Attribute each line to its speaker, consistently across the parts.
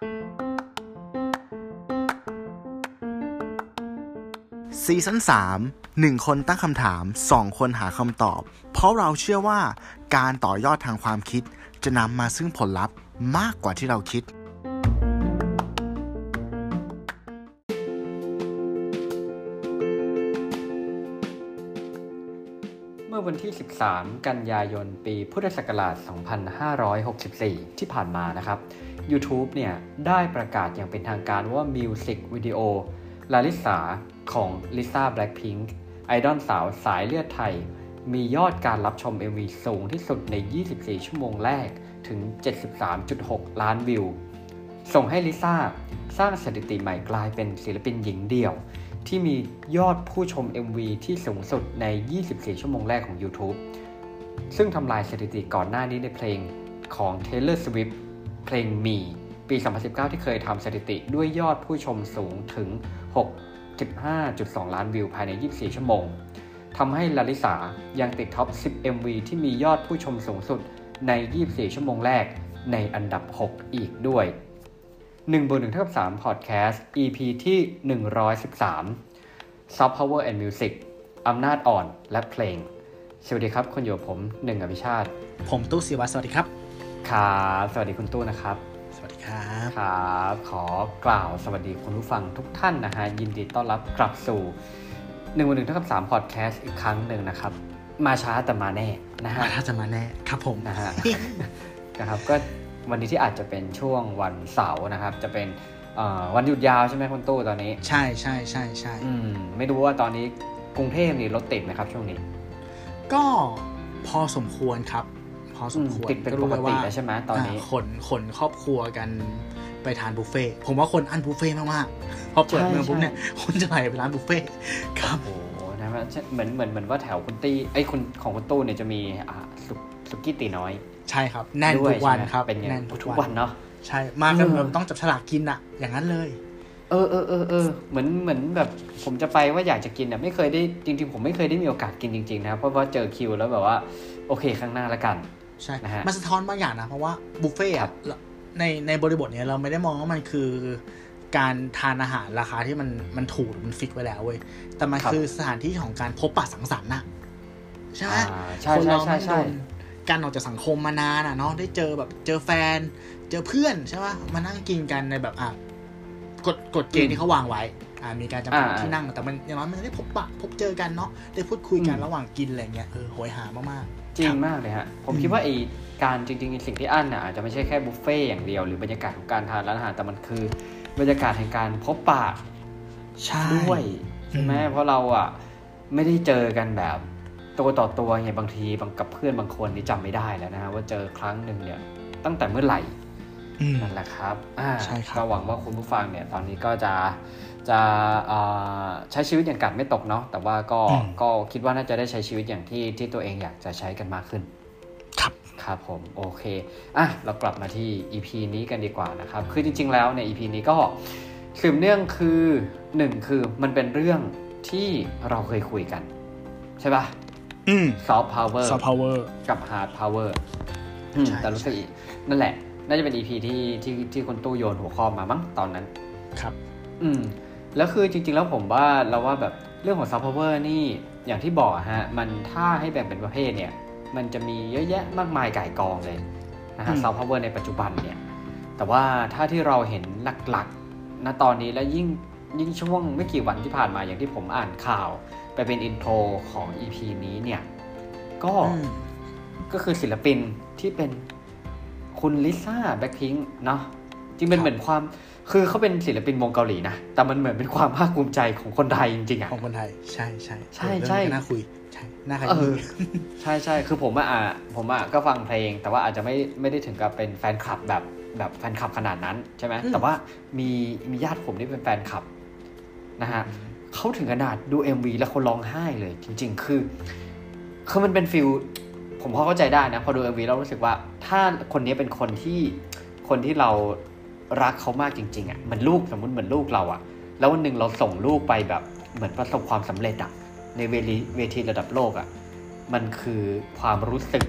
Speaker 1: ซีซั่น3 1 คนตั้งคำถาม 2 คนหาคำตอบ เพราะเราเชื่อว่าการต่อยอดทางความคิด จะนำมาซึ่งผลลัพธ์มากกว่าที่เราคิด
Speaker 2: เมื่อวันที่ 13 กันยายน ปีพุทธศักราช 2564 ที่ผ่านมานะครับ YouTube เนี่ยได้ประกาศอย่างเป็นทางการว่ามิวสิกวิดีโอลาลิสาของลิซ่าแบล็คพิงค์ไอดอลสาวสายเลือดไทย มียอดการรับชม MV สูงที่สุดใน 24 ชั่วโมงแรกถึง 73.6 ล้านวิว ส่งให้ลิซ่าสร้างสถิติใหม่กลายเป็นศิลปินหญิงเดี่ยว ที่มียอดผู้ชม MV ที่สูงสุดใน 24 ชั่วโมงแรกของ YouTube ซึ่งทำลายสถิติก่อนหน้านี้ในเพลงของ Taylor Swift เพลง Me ปี 2019 ที่เคยทำสถิติด้วยยอดผู้ชมสูงถึง 6.5.2 ล้านวิวภายใน 24 ชั่วโมงทำให้ลาลิสายังติดท็อป 10 MV ที่มียอดผู้ชมสูงสุดใน 24 ชั่วโมงแรกในอันดับ 6 อีกด้วย1บน1เท่ากับ3 Podcast EP ที่ 113 Soft Power and Music อำนาจอ่อนและเพลง สวัสดีครับ คุณอยู่กับผมหนึ่งอภิชาติ
Speaker 1: ผมตู้ศิวัตรสวัสดีครับ
Speaker 2: ครับสวัสดีคุณตู้นะครับ
Speaker 1: สวัสดีครับ
Speaker 2: ครับ ขอกล่าวสวัสดีคุณผู้ฟังทุกท่านนะฮะยินดีต้อนรับกลับสู่หนึ่งวันหนึ่งเท่ากับสามพอดแคสต์อีกครั้งหนึ่งนะครับ มาช้าแต่มาแน่นะฮะ
Speaker 1: มาถ้าจะมาแน่ครับผม
Speaker 2: นะฮะนะครับก็วันนี้ที่อาจจะเป็นช่วงวันเสาร์นะครับ จะเป็นเอ่อวันหยุดยาวใช่ไหมคุณตู้ตอนนี้
Speaker 1: ใช่ใช่ใช่ใช่
Speaker 2: อืมไม่รู้ว่าตอนนี้กรุงเทพนี่รถติดไหมครับช่วงนี้
Speaker 1: ก็พอสมควรครับพ อสมควร
Speaker 2: ติดเป็นป
Speaker 1: รู้
Speaker 2: ก
Speaker 1: เลย
Speaker 2: ติ
Speaker 1: ว่า
Speaker 2: แล้วใช่ไหมตอนนี้า
Speaker 1: ขนขนครอบครัวกันไปทานบุฟเฟ่ต์ผมว่าคนอันบุฟเฟ่ต์มากๆพอเปิด
Speaker 2: ใช่
Speaker 1: เมืองปุ๊บ
Speaker 2: ใช่
Speaker 1: เนี่ยคนจะไหลไปร้านบุฟเฟ่ต์ครับ
Speaker 2: โอ้โหนะมันเหมือนเหมือนเหมือนว่าแถวคุณตี้ไอ้ยคุณของคุณตู้เนี่ยจะมีอ่าสุสุกี้ตีน้อย
Speaker 1: ใช่ครับ แน่น
Speaker 2: ด้วย
Speaker 1: ทุกวัน
Speaker 2: ใช่ไหม
Speaker 1: ครับ
Speaker 2: เป็นไง
Speaker 1: แน่น
Speaker 2: ทุกวันเนาะ
Speaker 1: ใช่มากัน
Speaker 2: เออ
Speaker 1: แบบต้องจับฉลากกินอะอย่างนั้นเลย
Speaker 2: เออเออเออเออเหมือนเหมือนแบบผมจะไปว่าอยากจะกินอะไม่เคยได้จริงๆ ผมไม่เคยได้มีโอกาสกินจริงๆนะครับเพราะว่าเจอคิวแล้วแบบว่า โอเคข้างหน้าละกัน
Speaker 1: ใช่
Speaker 2: นะฮะ
Speaker 1: มันสะท้อนบางอย่างนะ เพราะว่าบุฟเฟ่ต์อะครั
Speaker 2: บ
Speaker 1: ในในบริบทเนี้ยเราไม่ได้มองว่ามันคือ การทานอาหารราคาที่มันมันถูกหรือมัน fix ไว้แล้วเว้ย แต่มันคือสถานที่ของการพบปะสังสรรค์น่ะใช่ไหม
Speaker 2: อ่าใช่
Speaker 1: คน
Speaker 2: ใช่
Speaker 1: เรา
Speaker 2: ใช่
Speaker 1: ไม่โด
Speaker 2: ใช่
Speaker 1: นการออกจากสังคมมานานอะเนาะได้เจอแบบเจอแฟน เจอเพื่อนใช่ปะมานั่งกินกันในแบบอะกฎกฎเกณฑ์ที่เขาวางไว้ อ่ามีการจำกัด
Speaker 2: อ่า
Speaker 1: ที่นั่งแต่มันอย่างน้อยมันได้พบปะพบเจอกันเนาะได้พูดคุยกัน
Speaker 2: อืม
Speaker 1: ระหว่างกินอะไรเงี้ยเออโหยหามากๆ
Speaker 2: จริ
Speaker 1: ค
Speaker 2: ง
Speaker 1: บ
Speaker 2: มากเลยฮะผม
Speaker 1: อืม
Speaker 2: คิดว่าไอการจริงๆสิ่งที่อั้นน่ะอาจจะไม่ใช่แค่บุฟเฟ่ต์อย่างเดียว หรือบรรยากาศของการทานร้านอาหารแต่มันคือบรรยากาศแห่งการพบปะ
Speaker 1: ใช่
Speaker 2: ด้วยใช่ไหม
Speaker 1: อืม
Speaker 2: เพราะเราอะไม่ได้เจอกันแบบตัวต่อตัวไงบางทีบางกับเพื่อนบางคนนี่จำไม่ได้แล้วนะฮะว่าเจอครั้งหนึ่งเนี่ย ตั้งแต่เมื่อไหร่
Speaker 1: อืม
Speaker 2: นั่นแหละครับอ่า
Speaker 1: ใช่ครับ
Speaker 2: ก็หวังว่าคุณผู้ฟังเนี่ย ตอนนี้ก็จะ จะเอ่อใช้ชีวิตอย่างกัดไม่ตกเนาะแต่ว่าก็ก็คิดว่าน่าจะได้ใช้ชีวิตอย่างที่ที่ตัวเองอยากจะใช้กันมากขึ้น
Speaker 1: ครับ
Speaker 2: ครับผมโอเคอะเรากลับมาที่ EP นี้กันดีกว่านะครับคือจริง ๆ แล้วใน EP นี้ก็สืบเนื่องคือหนึ่งคือมันเป็นเรื่องที่เราเคยคุยกัน ใช่ปะ
Speaker 1: อืม
Speaker 2: soft power
Speaker 1: ซอฟต์พาวเวอร์
Speaker 2: กับ hard power อืม
Speaker 1: ใช่
Speaker 2: แต่รู้สึกนั่นแหละ น่าจะเป็น EP ที่ที่ที่คุณตู้โยนหัวข้อมามั้งตอนนั้น
Speaker 1: ครับ
Speaker 2: อืม แล้วคือจริง ๆ แล้วผมว่าเราว่าแบบเรื่องของ soft power นี่อย่างที่บอกอะฮะมันถ้าให้แบ่งเป็นประเภทเนี่ยมันจะมีเยอะแยะมากมายก่ายกองเลยนะฮะ
Speaker 1: อืม
Speaker 2: soft power ในปัจจุบันเนี่ยแต่ว่าถ้าที่เราเห็นหลักๆณตอนนี้และยิ่งยิ่งช่วงไม่กี่วันที่ผ่านมาอย่างที่ผมอ่านข่าว ไปเป็นอินโทรของ EP นี้เนี่ยก็
Speaker 1: อืม
Speaker 2: ก็คือศิลปินที่เป็นคุณลิซ่าแบ็คพิงค์เนาะจริงเป็น
Speaker 1: ครับ
Speaker 2: เหมือนความ คือเขาเป็นศิลปินวงเกาหลีนะ แต่มันเหมือนเป็นความภาคภูมิใจของคนไทยจริงๆอะ
Speaker 1: ของคนไทย ใช่ใช่
Speaker 2: ใช่
Speaker 1: เออ
Speaker 2: ใช่
Speaker 1: เรื่องนี้ก็น่าคุยใช่น่าข
Speaker 2: เอ
Speaker 1: ยี้
Speaker 2: อใช่ใช่คือผมอะอะผมอะก็ฟังเพลง แต่ว่าอาจจะไม่ไม่ได้ถึงกับเป็นแฟนคลับแบบแบบแฟนคลับขนาดนั้นใช่ไหม
Speaker 1: อืม
Speaker 2: แต่ว่ามีมีญาติผมที่เป็นแฟนคลับนะฮะเขาถึงขนาดดู MV แล้วเขาร้องไห้เลย จริง ๆ คือคือมันเป็นฟิลผมพอเข้าใจได้นะ พอดู MV แล้วรู้สึกว่า ถ้าคนนี้เป็นคนที่คนที่เรา รักเขามากจริงๆอะเหมือนลูกสมมติเหมือนลูกเราอะแล้ววันหนึ่งเราส่งลูกไปแบบเหมือนประสบความสำเร็จอะในเวทีเวทีระดับโลกอะมันคือความรู้สึก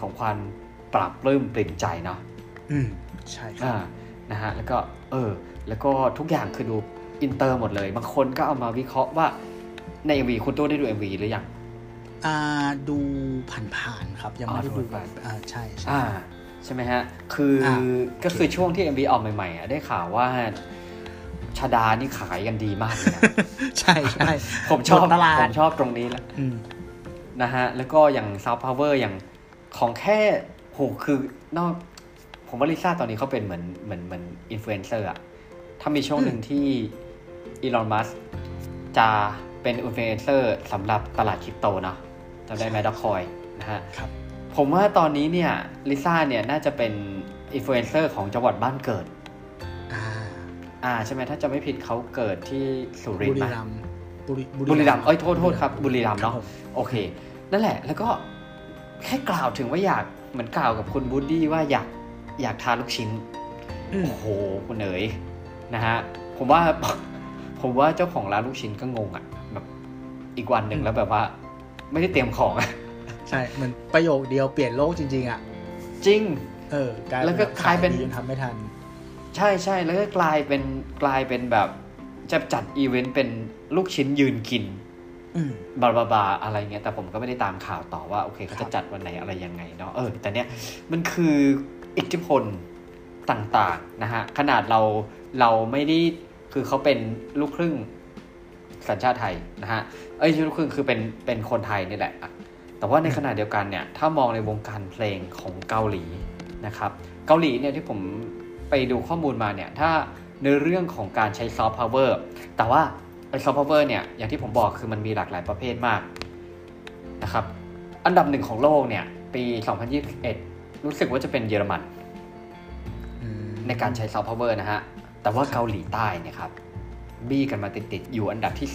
Speaker 2: ของความปรับปลื้มปริ่มใจเนาะ
Speaker 1: อืมใช่ครั
Speaker 2: อ่า
Speaker 1: บ
Speaker 2: นะฮะแล้วก็เออ แล้วก็ทุกอย่างคือดูอินเตอร์หมดเลย บางคนก็เอามาวิเคราะห์ว่าใน MV คุณตู้ได้ดู MV หรือยัง
Speaker 1: อ่าดูผ่านๆครับ ยังไม่ได้
Speaker 2: อ๋อดู
Speaker 1: ดูแบ
Speaker 2: ผ่า
Speaker 1: บ
Speaker 2: น
Speaker 1: อ่าใช่ใช่
Speaker 2: อ่า ใช่ไหมฮะ คืออาก็คือช่วงที่ MV ออกใหม่ๆอะได้ข่าวว่าชฎานี่ขายกันดีมากเลยนะ
Speaker 1: ใช่ใช่
Speaker 2: ผมชอบ
Speaker 1: หมดตลาด
Speaker 2: ผมชอบตรงนี้แหละ
Speaker 1: อืม
Speaker 2: นะฮะ แล้วก็อย่างซอฟต์พาวเวอร์อย่างของแค่โหคือนอก ผมว่าลิซ่าตอนนี้เขาเป็นเหมือนเหมือนเหมือนอินฟลูเอนเซอร์อะถ้ามีช่วงหนึ่งที่อีลอนมัสก์จะเป็นอินฟลูเอนเซอร์สำหรับตลาดคริปโตเนาะจำได้ไหมด็อกคอยนะฮะ
Speaker 1: ครับ
Speaker 2: ผมว่าตอนนี้เนี่ยลิซ่าเนี่ยน่าจะเป็นอินฟลูเอนเซอร์ของจังหวัดบ้านเกิด
Speaker 1: อ่า
Speaker 2: อ่าใช่ไหมถ้าจะไม่ผิดเขาเกิดที่สุริน
Speaker 1: บุ
Speaker 2: ทร์
Speaker 1: รี
Speaker 2: ไหม
Speaker 1: รัมย์บุรี
Speaker 2: บุรีรัมย์เอ้ยโทษโทษครับ บุรีรัมย์
Speaker 1: ค
Speaker 2: เนาะ
Speaker 1: ผม
Speaker 2: โอเค นั่นแหละ แล้วก็แค่กล่าวถึงว่าอยากเหมือนกล่าวกับคุณบูดดี้ว่าอยากอยากทานลูกชิ้น
Speaker 1: อืม
Speaker 2: โอ้โหคุณเอ๋ยนะฮะผมว่าผมว่าเจ้าของร้านลูกชิ้นก็งงอะ่ะแบบอีกวันหนึ่งแล้วแบบว่า ไม่ได้เตรียมของอะ
Speaker 1: ใช่เหมือนประโยคเดียวเปลี่ยนโลกจริง ๆอะ
Speaker 2: จริง
Speaker 1: เออกลาย
Speaker 2: แล้วก็กลายเป็น
Speaker 1: ขดีจนทำไม่ทัน
Speaker 2: ใช่ใช่แล้วก็กลายเป็นกลายเป็นแบบจะจัดอีเวนต์เป็นลูกชิ้นยืนกิน
Speaker 1: อืม
Speaker 2: บาบาบาอะไรเงี้ยแต่ผมก็ไม่ได้ตามข่าวต่อว่าโอเคเขา
Speaker 1: ครั
Speaker 2: จะ
Speaker 1: บ
Speaker 2: จัดวันไหนอะไรยังไงเนาะเออแต่เนี้ยมันคืออิทธิพลต่างๆนะฮะขนาดเราเราไม่ได้คือเขาเป็นลูกครึ่งสัญชาติไทยนะฮะเอ้ยไม่ใช่ลูกครึ่งคือเป็นเป็นคนไทยนี่แหละอะ แต่ว่าในขณะเดียวกันเนี่ยถ้ามองในวงการเพลงของเกาหลีนะครับเกาหลีเนี่ยที่ผมไปดูข้อมูลมาเนี่ยถ้าในเรื่องของการใช้ซอฟต์พาวเวอร์แต่ว่าไอ้ซอฟต์พาวเวอร์เนี่ยอย่างที่ผมบอกคือมันมีหลากหลายประเภทมากนะครับอันดับหนึ่งของโลกเนี่ยปี 2021 รู้สึกว่าจะเป็นเยอรมัน
Speaker 1: อืม
Speaker 2: ในการใช้ซอฟต์พาวเวอร์นะฮะแต่ว่าเกาหลีใต้เนี่ยครับบี้กันมาติดๆอยู่อันดับที่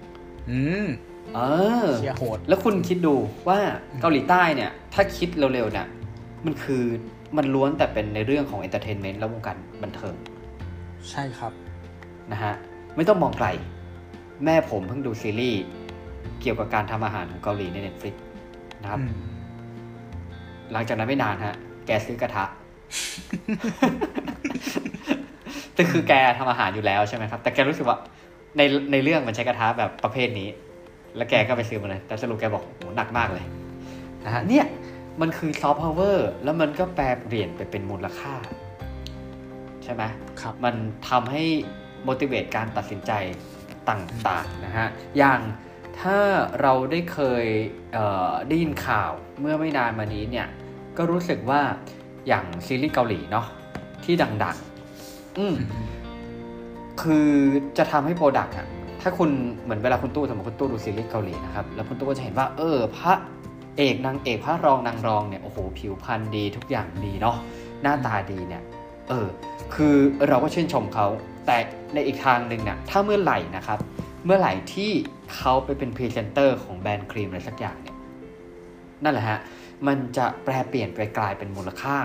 Speaker 2: 2
Speaker 1: อืม
Speaker 2: เออ
Speaker 1: เชียร์โหด
Speaker 2: แล้วคุณคิดดูว่าเกาหลีใต้เนี่ย ถ้าคิดเร็วๆเนี่ยมันคือมันล้วนแต่เป็นในเรื่องของ entertainment และวงการบันเทิง
Speaker 1: ใช่ครับ
Speaker 2: นะฮะไม่ต้องมองไกล แม่ผมเพิ่งดูซีรีส์เกี่ยวกับการทำอาหารของเกาหลีใน Netflix นะครับ
Speaker 1: อืม
Speaker 2: หลังจากนั้นไม่นานฮะ แกซื้อกระทะแต่คือแกทำอาหารอยู่แล้วใช่ไหมครับ แต่แกรู้สึกว่าในในเรื่องมันใช้กระทะแบบประเภทนี้ แล้วแกก็ไปซื้อมาเลย แต่สรุปแกบอกโหหนักมากเลยนะฮะเนี่ยมันคือซอฟต์พาวเวอร์แล้วมันก็แปลเปลี่ยนไปเป็นมูลค่า ใช่ไหม
Speaker 1: ครับ
Speaker 2: มันทำให้ motivate การตัดสินใจต่างๆนะฮะ อย่างถ้าเราได้เคยเอ่อได้ยินข่าวเมื่อไม่นานมานี้เนี่ย ก็รู้สึกว่าอย่างซีรีส์เกาหลีเนาะที่ดัง ๆ อืมคือจะทำให้ product อะ ถ้าคุณเหมือนเวลาคุณตู้สมมติคุณตู้ดูซีรีส์เกาหลีนะครับแล้วคุณตู้ก็จะเห็นว่าเออพระเอกนางเอกพระรองนางรองเนี่ยโอ้โหผิวพรรณดีทุกอย่างดีเนาะหน้าตาดีเนี่ยเออคือเราก็ชื่นชมเขาแต่ในอีกทางหนึ่งเนี่ยถ้าเมื่อไหร่นะครับ เมื่อไหร่ที่เขาไปเป็นพรีเซนเตอร์ของแบรนด์ครีมอะไรสักอย่างเนี่ยนั่นแหละฮะมันจะแปลเปลี่ยนไปกลายเป็นมูลค่า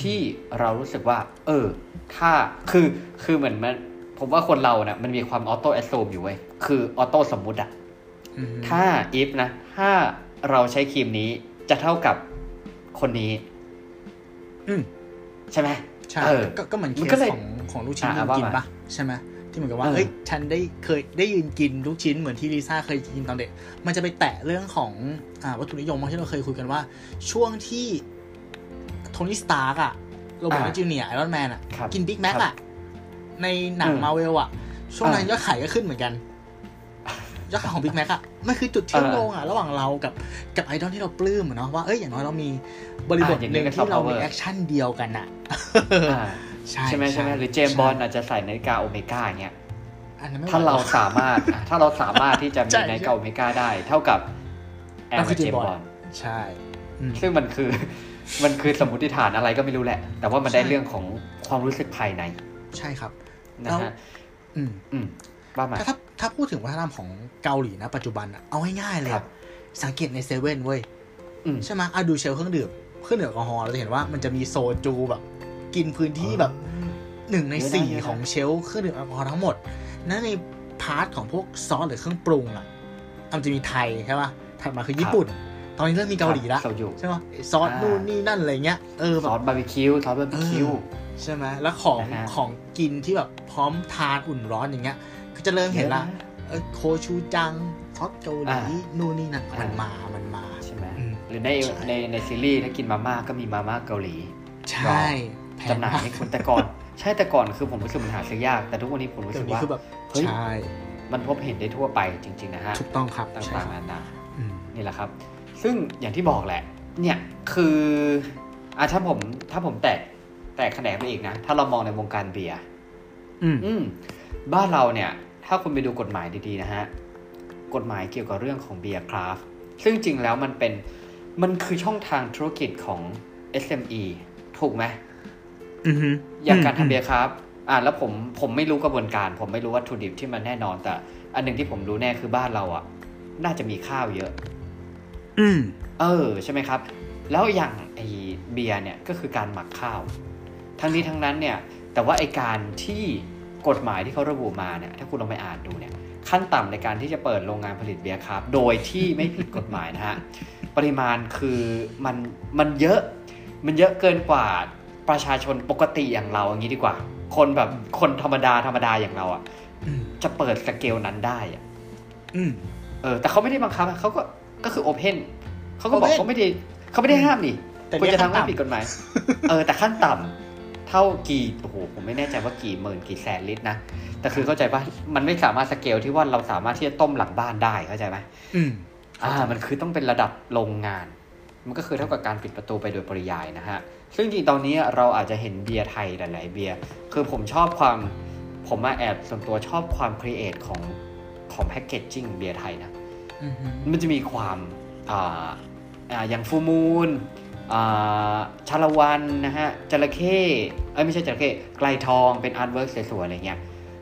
Speaker 2: ที่เรารู้สึกว่า เออ ถ้าคือคือเหมือนมัน ผมว่าคนเราเนี่ยมันมีความ auto assume อยู่เว้ย คือ auto สมมุติอะ
Speaker 1: อืม
Speaker 2: ถ้า if นะ ถ้าเราใช้ครีมนี้จะเท่ากับคนนี้
Speaker 1: อืม
Speaker 2: ใช่ไหม
Speaker 1: ใช่
Speaker 2: เออ
Speaker 1: ก็ก็เหมือนเค
Speaker 2: มันก็เลย
Speaker 1: ของของลูกชิ้น
Speaker 2: อะ
Speaker 1: ยืนกินอะว่า
Speaker 2: มา
Speaker 1: ปะใช่ไหมที่เหมือนกับว่า
Speaker 2: เออ
Speaker 1: เฮ้ยฉันได้เคยได้ยืนกินลูกชิ้นเหมือนที่ลิซ่าเคยกินตอนเด็ก มันจะไปแตะเรื่องของอ่าวัตถุนิยมที่เราเคยคุยกันว่า ช่วงที่โทนี่สตาร์กอะโรเบิร์ต
Speaker 2: อ่า
Speaker 1: จูเนียร์ไอรอนแมนอะ
Speaker 2: ครับ
Speaker 1: กินบิ๊กแม็ก
Speaker 2: ครับ
Speaker 1: อะ ในหนัง
Speaker 2: อืม
Speaker 1: มาเวลอะช่วงนั้น
Speaker 2: อ่าย
Speaker 1: ยอดขายก็ขึ้นเหมือนกันยอดขายของบิ๊กแม็กอะมันคือจุดเชื่อม
Speaker 2: อ่า
Speaker 1: โยงอะระหว่างเรากับกับไอดอลที่เราปลื้มอะเนาะว่าเอ้ยอย่างน้อยเรามีบริบท
Speaker 2: อ่าอย่าง
Speaker 1: ห
Speaker 2: นี้
Speaker 1: นึ่ง
Speaker 2: ก็
Speaker 1: ที่เรา
Speaker 2: soft
Speaker 1: มี
Speaker 2: power
Speaker 1: แอคชั่นเดียวกันอะ
Speaker 2: อ่า
Speaker 1: ใช่
Speaker 2: ใช่ไหมใช่ไหมหรือเจมส์บอลอาจจะใส่นาฬิกาโอเมก้าอย่างเงี้ย
Speaker 1: อันนั้นไม่ไหว
Speaker 2: ถ้าเราสามารถอะถ้าเราสามารถที่จะมี
Speaker 1: ใช่
Speaker 2: นาฬิกาโอเมก้าได้ เท่ากับแอ
Speaker 1: เรา
Speaker 2: ร์
Speaker 1: คือ
Speaker 2: เจม
Speaker 1: James
Speaker 2: ส์บอ
Speaker 1: Bond
Speaker 2: ล
Speaker 1: ใช่อืม
Speaker 2: ซึ่งมันคือมันคือสมมติฐานอะไรก็ไม่รู้แหละ แต่ว่ามันได้
Speaker 1: ใช่
Speaker 2: เรื่องของความรู้สึกภายใน
Speaker 1: ใช่ครับ
Speaker 2: นะ
Speaker 1: แล้ว
Speaker 2: ฮะ
Speaker 1: อืม
Speaker 2: อืมว่ามา
Speaker 1: ถ้าถ้าถ้าพูดถึงวัฒนธรรมของเกาหลีนะปัจจุบันอะเอาง่ายๆเลย
Speaker 2: ครั
Speaker 1: อะ
Speaker 2: บ
Speaker 1: สังเกตในเซเว่นเว้ย
Speaker 2: อืม
Speaker 1: ใช่ไหมอะดู shelf เครื่องดื่มเครื่องดื่มแอลกอฮอล์เราจะเห็นว่ามันจะมีโซจูแบบ กินพื้นที่แบบหนึ่งใน
Speaker 2: เยอะนะ
Speaker 1: สี่
Speaker 2: เยอะนะ
Speaker 1: ของ shelf เครื่องดื่มแอลกอฮอล์ทั้งหมด นั่นใน part ของพวกซอสหรือเครื่องปรุงอะมันจะมีไทยใช่ป่ะถัดมาคือญี่ปุ่น ตอนนี้เริ่มมีเกาหลีละ
Speaker 2: โซยุ
Speaker 1: ใช่ป่ะซอส
Speaker 2: อ่านู่
Speaker 1: นู่นนี่นั่นอะไรเงี้ยเออ
Speaker 2: ซ
Speaker 1: แบ
Speaker 2: อบสบาร์บีคิวซอสบาร์บีคิว
Speaker 1: ใช่ไหมแล้วของ
Speaker 2: นะฮะ
Speaker 1: ของกินที่แบบพร้อมทานอุ่นร้อนอย่างเงี้ย ก็จะเริ่มเห็นละ
Speaker 2: ยอะะ
Speaker 1: เออโคชูจังซอสเกาหลี
Speaker 2: อ่า
Speaker 1: นู่นนี่นั่น
Speaker 2: อ่ามั
Speaker 1: มันมา มันมา
Speaker 2: ใช่ไหม
Speaker 1: อืม
Speaker 2: หรือใน
Speaker 1: ใช่
Speaker 2: ในในซีรีส์ถ้ากินมาม่าก็มีมาม่าเกาหลี
Speaker 1: ใช่แพง
Speaker 2: จำหน่าย
Speaker 1: มาก
Speaker 2: ให้คุณแต่ก่อน ใช่แต่ก่อนคือผมรู้สึกมันหาซื้อยาก แต่ทุกวันนี้ผมรู้
Speaker 1: เดี๋
Speaker 2: สึ
Speaker 1: ย
Speaker 2: ก
Speaker 1: วนี้
Speaker 2: ว่า
Speaker 1: คือแบบ
Speaker 2: เฮ้ย
Speaker 1: ใช่
Speaker 2: มันพบเห็นได้ทั่วไปจริง ๆ นะฮะ
Speaker 1: ถูกต้องครับ
Speaker 2: ต่
Speaker 1: ใช่า
Speaker 2: ง
Speaker 1: ค
Speaker 2: ๆ
Speaker 1: รับ
Speaker 2: นานา
Speaker 1: อืม
Speaker 2: นี่แหละครับ ซึ่งอย่างที่บอกแหละ เนี่ยคืออะถ้าผมถ้าผมแตก แตกแขนงไปอีกนะ ถ้าเรามองในวงการเบียร์
Speaker 1: อืม
Speaker 2: อืมบ้านเราเนี่ย ถ้าคุณไปดูกฎหมายดีๆนะฮะ กฎหมายเกี่ยวกับเรื่องของเบียร์คราฟซึ่งจริงแล้วมันเป็นมันคือช่องทางธุรกิจของ SME ถูกไหม
Speaker 1: อือฮึ
Speaker 2: อย่างการทำ
Speaker 1: ม
Speaker 2: เบียร์ครับ อ่าแล้วผมผมไม่รู้กระบวนการ ผมไม่รู้วัตถุดิบที่มันแน่นอน แต่ อันหนึ่งที่ผมรู้แน่คือบ้านเราอะ น่าจะมีข้าวเยอะ
Speaker 1: อืม
Speaker 2: เออ ใช่ไหมครับ แล้วอย่างไอเบียร์เนี่ยก็คือการหมักข้าว ทั้งนี้ทั้งนั้นเนี่ยแต่ว่าไอการที่กฎหมายที่เขาระบุมาเนี่ยถ้าคุณลองไปอ่านดูเนี่ยขั้นต่ำในการที่จะเปิดโรงงานผลิตเบียร์ครับ โดยที่ไม่ผิดกฎหมายนะฮะ ปริมาณคือมันมันเยอะ มันเยอะเกินกว่าประชาชนปกติอย่างเราอย่างนี้ดีกว่า คนแบบคนธรรมดาธรรมดาอย่างเราอะ
Speaker 1: อืม
Speaker 2: จะเปิดสเกลนั้นได้อะ
Speaker 1: อืม
Speaker 2: เออ แต่เขาไม่ได้บังคับอะเขาก็ก็คือโอเพนเขาก็บอก
Speaker 1: Open
Speaker 2: เขาไม่ได้เขาไม่ได้ห้ามนี่
Speaker 1: แต่
Speaker 2: คุณ
Speaker 1: เรียก
Speaker 2: จะทำให้
Speaker 1: ขั้นต่ำ
Speaker 2: ผิดกฎหมาย เออ แต่ขั้นต่ำ เท่ากี่โอ้โหผมไม่แน่ใจว่ากี่หมื่นกี่แสนลิตรนะแต่คือเข้าใจป่ะมันไม่สามารถสเกลที่ว่าเราสามารถที่จะต้มหลังบ้านได้เข้าใจไหม
Speaker 1: อืม
Speaker 2: อ่า มันคือต้องเป็นระดับโรงงาน มันก็คือเท่ากับการปิดประตูไปโดยปริยายนะฮะซึ่งจริงๆตอนนี้เราอาจจะเห็นเบียร์ไทยหลายๆเบียร์คือผมชอบความผมมาแอบส่วนตัวชอบความ create ของของ packaging เบียร์ไทยนะ
Speaker 1: อืมฮึ
Speaker 2: มันจะมีความอ่าอ่าอย่าง Full Moon อ่า ชาละวันนะฮะจระเข้เอ้ยไม่ใช่จระเข้ไกรทองเป็น artwork สวยๆอะไรเงี้ย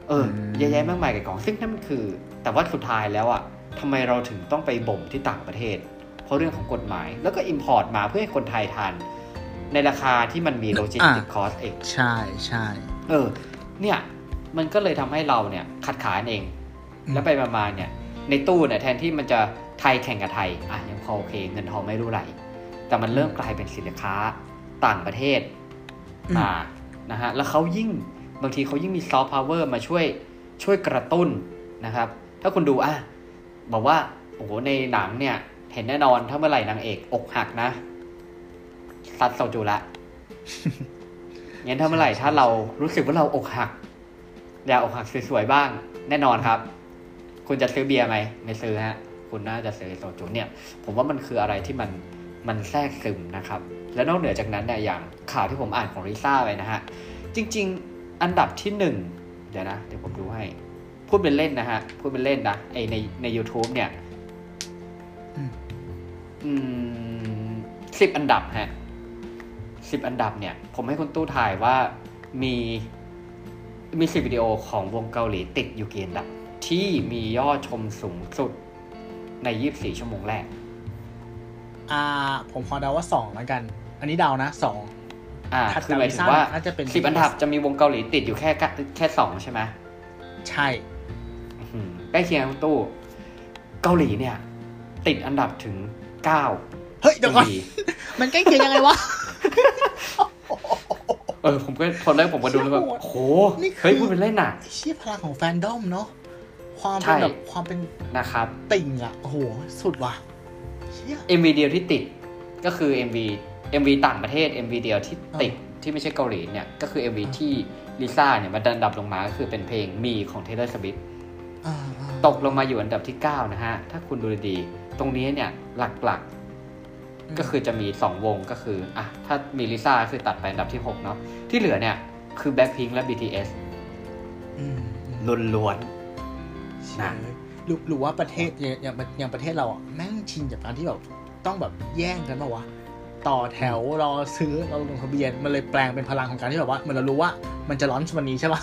Speaker 2: เออเยอะแยะมากมายกับกล่องซึ่งนั่นมันคือ แต่ว่าสุดท้ายแล้วอะทำไมเราถึงต้องไปบ่มที่ต่างประเทศ เพราะเรื่องของกฎหมาย แล้วก็ import มาเพื่อให้คนไทยทาน ในราคาที่มันมีโลจิสติกคอสเอง
Speaker 1: ใช่ใช่
Speaker 2: เออ เนี่ยมันก็เลยทำให้เราเนี่ยขัดขากันเอง แล้วไปมาๆเนี่ย ในตู้เนี่ยแทนที่มันจะไทยแข่งกับไทยอะยังพอโอเค เงินทองไม่รั่วไหล แต่มันเริ่มกลายเป็นสินค้าต่างประเทศ
Speaker 1: อืม
Speaker 2: อ่านะฮะแล้วเขายิ่งบางทีเขายิ่งมีซอฟต์พาวเวอร์มาช่วยช่วยกระตุ้นนะครับ ถ้าคุณดูอะบอกว่าโอ้โหในหนังเนี่ย เห็นแน่นอนถ้าเมื่อไหร่นางเอกอกหักนะซัดโซจูละงั้นถ้าเมื่อไหร่ถ้าเรารู้สึกว่าเราอกหักอยากอกหักสวยๆบ้าง แน่นอนครับ คุณจะซื้อเบียร์ไหมไม่ซื้อฮะ คุณน่าจะซื้อโซจูเนี่ย ผมว่ามันคืออะไรที่มัน มันแทรกซึมนะครับ และนอกเหนือจากนั้นเนี่ยอย่างข่าวที่ผมอ่านของลิซ่าไปนะฮะ จริง ๆ อันดับที่หนึ่งเดี๋ยวนะ เดี๋ยวผมดูให้ พูดเป็นเล่นนะฮะ พูดเป็นเล่นนะไอในใน YouTube เนี่ย
Speaker 1: อืม
Speaker 2: อืมสิบอันดับฮะสิบอันดับเนี่ย ผมให้คุณตู้ถ่ายว่ามีมีสิบวิดีโอของวงเกาหลีติดอยู่กี่อันดับ ที่มียอดชมสูงสุดใน 24 ชั่วโมงแรก
Speaker 1: อ่า ผมขอเดาว่าสองแล้วกัน อันนี้เดานะสอง
Speaker 2: อ่า
Speaker 1: ถัด
Speaker 2: คือหมายถึง
Speaker 1: จาก
Speaker 2: ว่า
Speaker 1: น่าจะเป็น
Speaker 2: สิบอันดับจะมีวงเกาหลีติดอยู่แค่กะแค่สองใช่ไหม
Speaker 1: ใช่
Speaker 2: อื้อหือใกล้เคียงคุณตู้เกาหลีเนี่ย ติดอันดับถึงเก้า
Speaker 1: เฮ้ยเดี๋ยวก่อน
Speaker 2: ดี
Speaker 1: มันใกล้เคียงยังไงวะ
Speaker 2: เออผมก็คนแรกผมก็ดูแล้วแบบ
Speaker 1: โหด
Speaker 2: โห
Speaker 1: นี่คือ
Speaker 2: เฮ้ยพูดเป็นเล่นน่ะ
Speaker 1: ไอ้เชี่ยพลังของแฟนดอมเนาะความ
Speaker 2: ใช่
Speaker 1: เป็นแบบความเป็น
Speaker 2: นะครับ
Speaker 1: ติ่งอะโอ้โหสุดว่ะเชี่ย
Speaker 2: MV เดียวที่ติดก็คือ MV MV ต่างประเทศ MV เดียวที่ติดที่ไม่ใช่เกาหลีเนี่ยก็คือ MV
Speaker 1: อ่า
Speaker 2: ที่ลิซ่าเนี่ยมาดันดับลงมาก็คือเป็นเพลงมีของ Taylor Swift
Speaker 1: อ่าอ่า
Speaker 2: ตกลงมาอยู่อันดับที่ 9 นะฮะ ถ้าคุณดูดีๆตรงนี้เนี่ยหลักๆ ก็คือจะมี 2 วงก็คืออะถ้ามีลิซ่าคือตัดไปอันดับที่ 6 เนาะที่เหลือเนี่ยคือ Blackpink และ BTS
Speaker 1: อืมอืม
Speaker 2: ล้วน
Speaker 1: ใช่ หรือหรือว่าประเทศอย่างอย่างอย่างประเทศเราอะแม่งชินจากการที่แบบต้องแบบแย่งกันมาวะต่อแถวรอซื้อเราลงทะเบียนมันเลยแปลงเป็นพลังของการที่แบบว่าเหมือนเรารู้ว่ามันจะร้อนวันนี้ใช่ปะ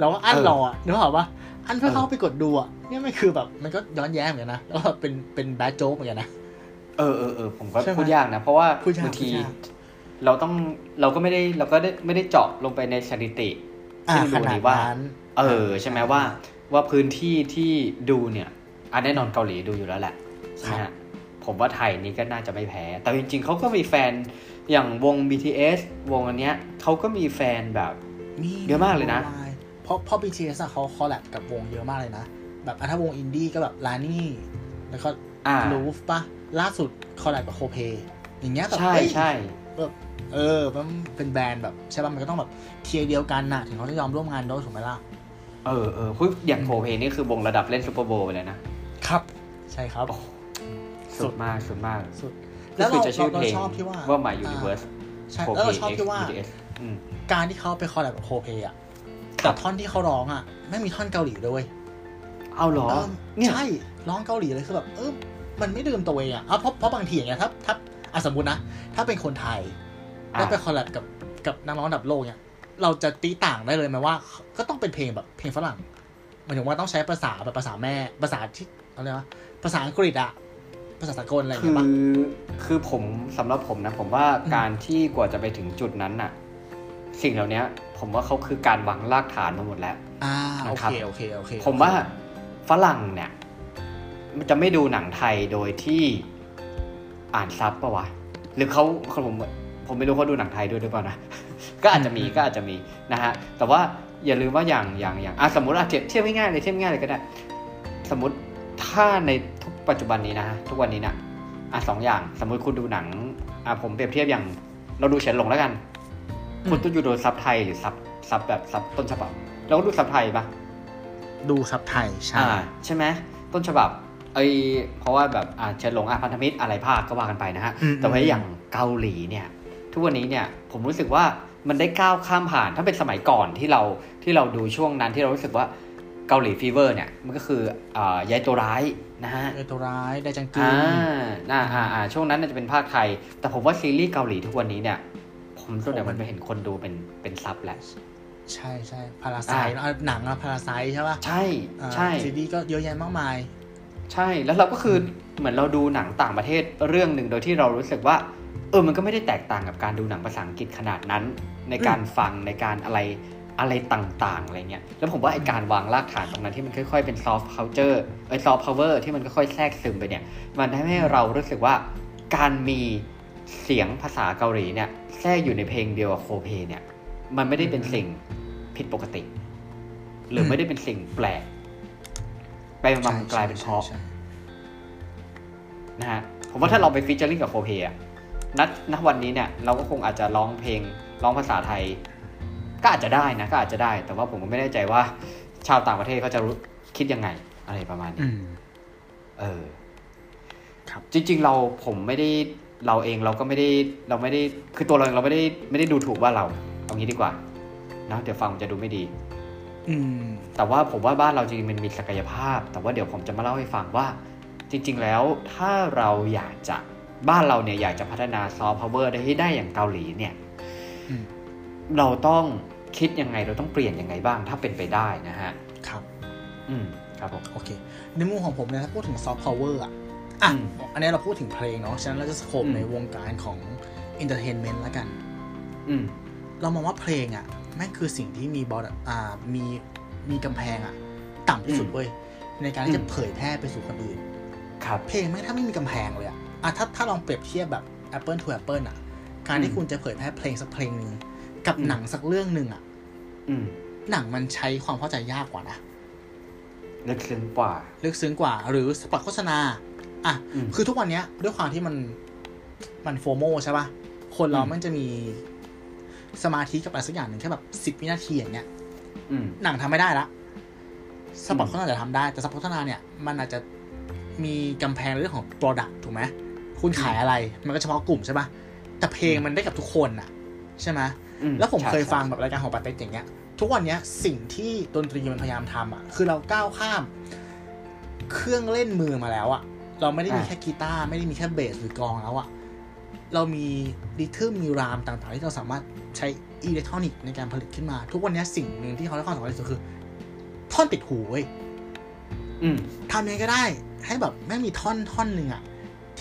Speaker 1: เราก็อั้นรออะนึกออกปะอั้นเพื่อเข้าไปกดดูอะเนี่ยมันคือแบบมันก็ย้อนแย้งเหมือนกันนะแล้วก็เป็นเป็นแบดโจ๊กเหมือนกันนะ
Speaker 2: ๆเออเออเออผมก็
Speaker 1: ใช่ไหม
Speaker 2: พูดยากนะ เพราะว่า
Speaker 1: พูดยาก
Speaker 2: บางที
Speaker 1: พูดยาก
Speaker 2: เราต้องเราก็ไม่ได้เราก็ได้ไม่ได้เจาะลงไปในสถิติ
Speaker 1: อ่า
Speaker 2: ซึ่ง
Speaker 1: ข
Speaker 2: ดู
Speaker 1: นาด
Speaker 2: ดีว่า
Speaker 1: นั้น
Speaker 2: เออ ใช่ไหมว่า ว่าพื้นที่ที่ดูเนี่ยอันแน่นอนเกาหลีดูอยู่แล้วแหละใช่ไหม
Speaker 1: ครั
Speaker 2: ฮะ
Speaker 1: บ
Speaker 2: ผมว่าไทยนี่ก็น่าจะไม่แพ้ แต่จริงๆเขาก็มีแฟนอย่างวง BTS วงอันเนี้ยเขาก็มีแฟนแบบ
Speaker 1: มี
Speaker 2: เยอะมากเลยนะ
Speaker 1: เพราะเพราะ BTS อะเขาคอลแลบกับวงเยอะมากเลยนะ แบบอะถ้าวงอินดี้ก็แบบลานี่แล้วก็
Speaker 2: อ่า
Speaker 1: ลูฟปะล่าสุดคอลแลบกับโคเพอย่างเงี้ยแบบ
Speaker 2: ใช่
Speaker 1: เฮ้ย
Speaker 2: ใช่
Speaker 1: แบบเออมันเป็นแบรนด์แบบใช่ป่ะมันก็ต้องแบบเทียร์เดียวกันน่ะถึงเขาจะยอมร่วมงานด้วยถูกไหมล่ะ
Speaker 2: เออเออคืออย่างโคเพนี่คือวงระดับเล่นซูเปอร์โบว์ไปเลยนะ
Speaker 1: ครับ ใช่ครับ
Speaker 2: โอ้
Speaker 1: สุ
Speaker 2: สุ
Speaker 1: ด
Speaker 2: ดมากสุดมาก
Speaker 1: สุด
Speaker 2: ก็
Speaker 1: แล้ว
Speaker 2: คือ
Speaker 1: เรา
Speaker 2: จะชื่อ
Speaker 1: เรา
Speaker 2: เพลง
Speaker 1: ชอบที่ว่า
Speaker 2: ว่า My Universe
Speaker 1: ใช่
Speaker 2: โค
Speaker 1: แล้ว
Speaker 2: เพ
Speaker 1: เราชอบ
Speaker 2: X
Speaker 1: ที่ว่า
Speaker 2: BTS อืม
Speaker 1: การที่เขาไปคอลแลบกับโคเพอะ
Speaker 2: ครั
Speaker 1: แต่
Speaker 2: บ
Speaker 1: ท่อนที่เขาร้องอะไม่มีท่อนเกาหลีด้วยเวย
Speaker 2: เอาเหรอ
Speaker 1: เออ
Speaker 2: เนี่ย
Speaker 1: ใช่ร้องเกาหลีเลยคือแบบเออมันไม่ดื่มตัวเองอะอะเพราะเพราะบางทีอย่างเงี้ยถ้าถ้าอะสมมตินะ ถ้าเป็นคนไทย
Speaker 2: อะ
Speaker 1: แล้วไปคอลแลบกับกับนักร้องระดับโลกเนี่ย เราจะตีต่างได้เลยไหมว่า ก็ต้องเป็นเพลงแบบเพลงฝรั่งหมายถึงว่าต้องใช้ภาษาแบบภาษาแม่ภาษาที่อะไรวะภาษาอังกฤษอะภาษาสากลอะไรอย่าง
Speaker 2: คื
Speaker 1: เงี้ย
Speaker 2: อ
Speaker 1: ปะ
Speaker 2: คือผมสำหรับผมนะ ผมว่า
Speaker 1: อืม
Speaker 2: การที่กว่าจะไปถึงจุดนั้นน่ะ สิ่งเหล่านี้ผมว่าเขาคือการวางรากฐานมาหมดแล้ว
Speaker 1: อ่าโอ
Speaker 2: นะครับ
Speaker 1: เคโอเคโอเค
Speaker 2: ผมว่าฝรั่งเนี่ย มันจะไม่ดูหนังไทยโดยที่อ่านซับปะวะ หรือเขาผม ผมไม่รู้เขาดูหนังไทยด้วยหรือเปล่านะ ก็อาจจะมีก็อาจจะมีนะฮะ แต่ว่าอย่าลืมว่าอย่างอย่างอย่างอะสมมติอะเทียบเทียบง่ายๆเลยเทียบง่ายๆเลยก็ได้ สมมติถ้าในทุกปัจจุบันนี้นะฮะทุกวันนี้นะอะสองอย่าง สมมติคุณดูหนังอะผมเปรียบเทียบอย่าง เราดูเฉินหลงแล้วกัน คุณต้องอยู่โดย sub ไทยหรือ sub sub แบบ sub ต้นฉบับ เราก็ดู sub ไทยปะ
Speaker 1: ดู sub ไทยใช่
Speaker 2: อ่าใช่ไหมต้นฉบับไอเพราะว่าแบบอ่าเฉินหลงอาพันธมิตรอะไรภาคก็ว่ากันไปนะฮะ
Speaker 1: อืม
Speaker 2: แต่ว่าอย่างเกาหลีเนี่ย ทุกวันนี้เนี่ยผมรู้สึกว่ามันได้ก้าวข้ามผ่านถ้าเป็นสมัยก่อนที่เราที่เราดูช่วงนั้นที่เรารู้สึกว่าเกาหลี fever เนี่ยมันก็คืออ่ายายตัวร้ายนะฮะ
Speaker 1: เออตัวร้ายได้จังกึ
Speaker 2: อ่านอ่าอ่าอ่าช่วงนั้นน่าจะเป็นภาคไทย แต่ผมว่าซีรีส์เกาหลีทุกวันนี้เนี่ย ผมส่วนใหญ่มันไปเห็นคนดูเป็นเป็นซับแหละ
Speaker 1: ใช่ใช่พาราไซ
Speaker 2: อ่า
Speaker 1: หนังอะพาราไซใช่ป่ะ
Speaker 2: ใช่
Speaker 1: อ่า
Speaker 2: ใช่
Speaker 1: ซีรีส์ก็เยอะแยะมากมาย
Speaker 2: ใช่แล้วเราก็คือเหมือนเราดูหนังต่างประเทศเรื่องหนึ่งโดยที่เรารู้สึกว่า เออมันก็ไม่ได้แตกต่างกับการดูหนังภาษาอังกฤษขนาดนั้น ในการฟังในการอะไรอะไรต่างๆอะไรเงี้ยแล้วผมว่าไอการวางรากฐานตรงนั้นที่มันค่อยๆเป็นซอฟต์ u l เจอร์ไอซอฟต์พาวเวอร์ที่มันค่อยๆแทรกซึมไปเนี่ย มันทำให้เรารู้สึกว่าการมีเสียงภาษาเกาหลีเนี่ยแทรกอยู่ในเพลงเดียวกับโคเพเนี่ย มันไม่ได้เป็นสิ่งผิดปกติ หรือไม่ได้เป็นสิ่งแปลก ไปมามันกลายเป็นเพราะ
Speaker 1: ใช่
Speaker 2: นะฮะผมว่าถ้าเราไป featuring กับโคเพอะ นัดณวันนี้เนี่ยเราก็คงอาจจะร้องเพลงร้องภาษาไทย ก็อาจจะได้นะก็อาจจะได้ แต่ว่าผมก็ไม่แน่ใจว่า ชาวต่างประเทศเขาจะรู้คิดยังไง อะไรประมาณนี้
Speaker 1: อืม
Speaker 2: เออ
Speaker 1: ครับ
Speaker 2: จริง ๆ เราผมไม่ได้เราเองเราก็ไม่ได้เราไม่ได้คือตัวเราเองเราไม่ได้ไม่ได้ดูถูกว่าเราเอางี้ดีกว่าเนอะเดี๋ยวฟังมันจะดูไม่ดี
Speaker 1: อืม
Speaker 2: แต่ว่าผมว่าบ้านเราจริงๆมันมีศักยภาพ แต่ว่าเดี๋ยวผมจะมาเล่าให้ฟังว่า จริง ๆ แล้วถ้าเราอยากจะ บ้านเราเนี่ยอยากจะพัฒนาซอฟต์พาวเวอร์ได้ให้ได้อย่างเกาหลีเนี่ย
Speaker 1: อืม
Speaker 2: เราต้องคิดยังไงเราต้องเปลี่ยนยังไงบ้างถ้าเป็นไปได้นะฮะ
Speaker 1: ครับ
Speaker 2: อืมครับผม
Speaker 1: โอเค ในมุมของผมเนี่ยถ้าพูดถึงซอฟต์พาวเวอร์อะอะ
Speaker 2: อืม
Speaker 1: อันนี้เราพูดถึงเพลงเนาะฉะนั้นเราจะ scope
Speaker 2: อืม
Speaker 1: ในวงการของ entertainment แล้วกัน
Speaker 2: อืม
Speaker 1: เรามองว่าเพลงอะแม่งคือสิ่งที่มี border อ่ามีมีกำแพงอะ ต่ำที่สุด
Speaker 2: อืม
Speaker 1: เว้ยในการที่จะ
Speaker 2: อืม
Speaker 1: เผยแพร่ไปสู่คนอื่น
Speaker 2: ครับ
Speaker 1: เพลงแม่งถ้าไม่มีกำแพงเลยอะ อะถ้าถ้าลองเปรียบเทียบแบบ Apple to Apple อะการที่
Speaker 2: อืม
Speaker 1: คุณจะเผยแพร่เพลงสักเพลงหนึ่งกับ
Speaker 2: อืม
Speaker 1: หนังสักเรื่องหนึ่งอะ
Speaker 2: อืม
Speaker 1: หนังมันใช้ความเข้าใจยากกว่านะ
Speaker 2: ลึกซึ้งกว่า
Speaker 1: ลึกซึ้งกว่า หรือสปอตโฆษณา อะ
Speaker 2: อืม
Speaker 1: คือทุกวันเนี้ยด้วยความที่มันมันโฟโมใช่ปะคนเรา
Speaker 2: อืม
Speaker 1: มันจะมีสมาธิกับอะไรสักอย่างหนึ่งแค่แบบสิบวินาทีอย่างเงี้ย
Speaker 2: อืม
Speaker 1: หนังทำไม่ได้ละสปอต
Speaker 2: อืม
Speaker 1: โฆษณาจะทำได้ แต่สปอตโฆษณาเนี่ย มันอาจจะมีกำแพงเรื่องของ Product ถูกไหม คุณขายอะไร มันก็เฉพาะกลุ่มใช่ปะแต่เพลงมันได้กับทุกคนน่ะใช่ไหม
Speaker 2: อื
Speaker 1: แล้วผม
Speaker 2: ใช่
Speaker 1: เคย
Speaker 2: ใช่
Speaker 1: ฟังแบบรายการของปาเต็กอย่างเงี้ย ทุกวันเนี้ยสิ่งที่ดนตรีมันพยายามทำอะ คือเราก้าวข้าม เครื่องเล่นมือมาแล้วอะ เราไม่ได้มีแค่กีตาร์ไม่ได้มีแค่เบสหรือกลองแล้วอะ เรามีดิทึมมีรามต่างๆ ที่เราสามารถใช้อิเล็กทรอนิกส์ในการผลิตขึ้นมา ทุกวันเนี้ยสิ่งหนึ่งที่เขาให้ความสำคัญที่สุดคือ ท่อนติดหูเว้ย
Speaker 2: อืม
Speaker 1: ทำยังไงก็ได้ ให้แบบแม่งมีท่อนท่อนหนึ่งอะ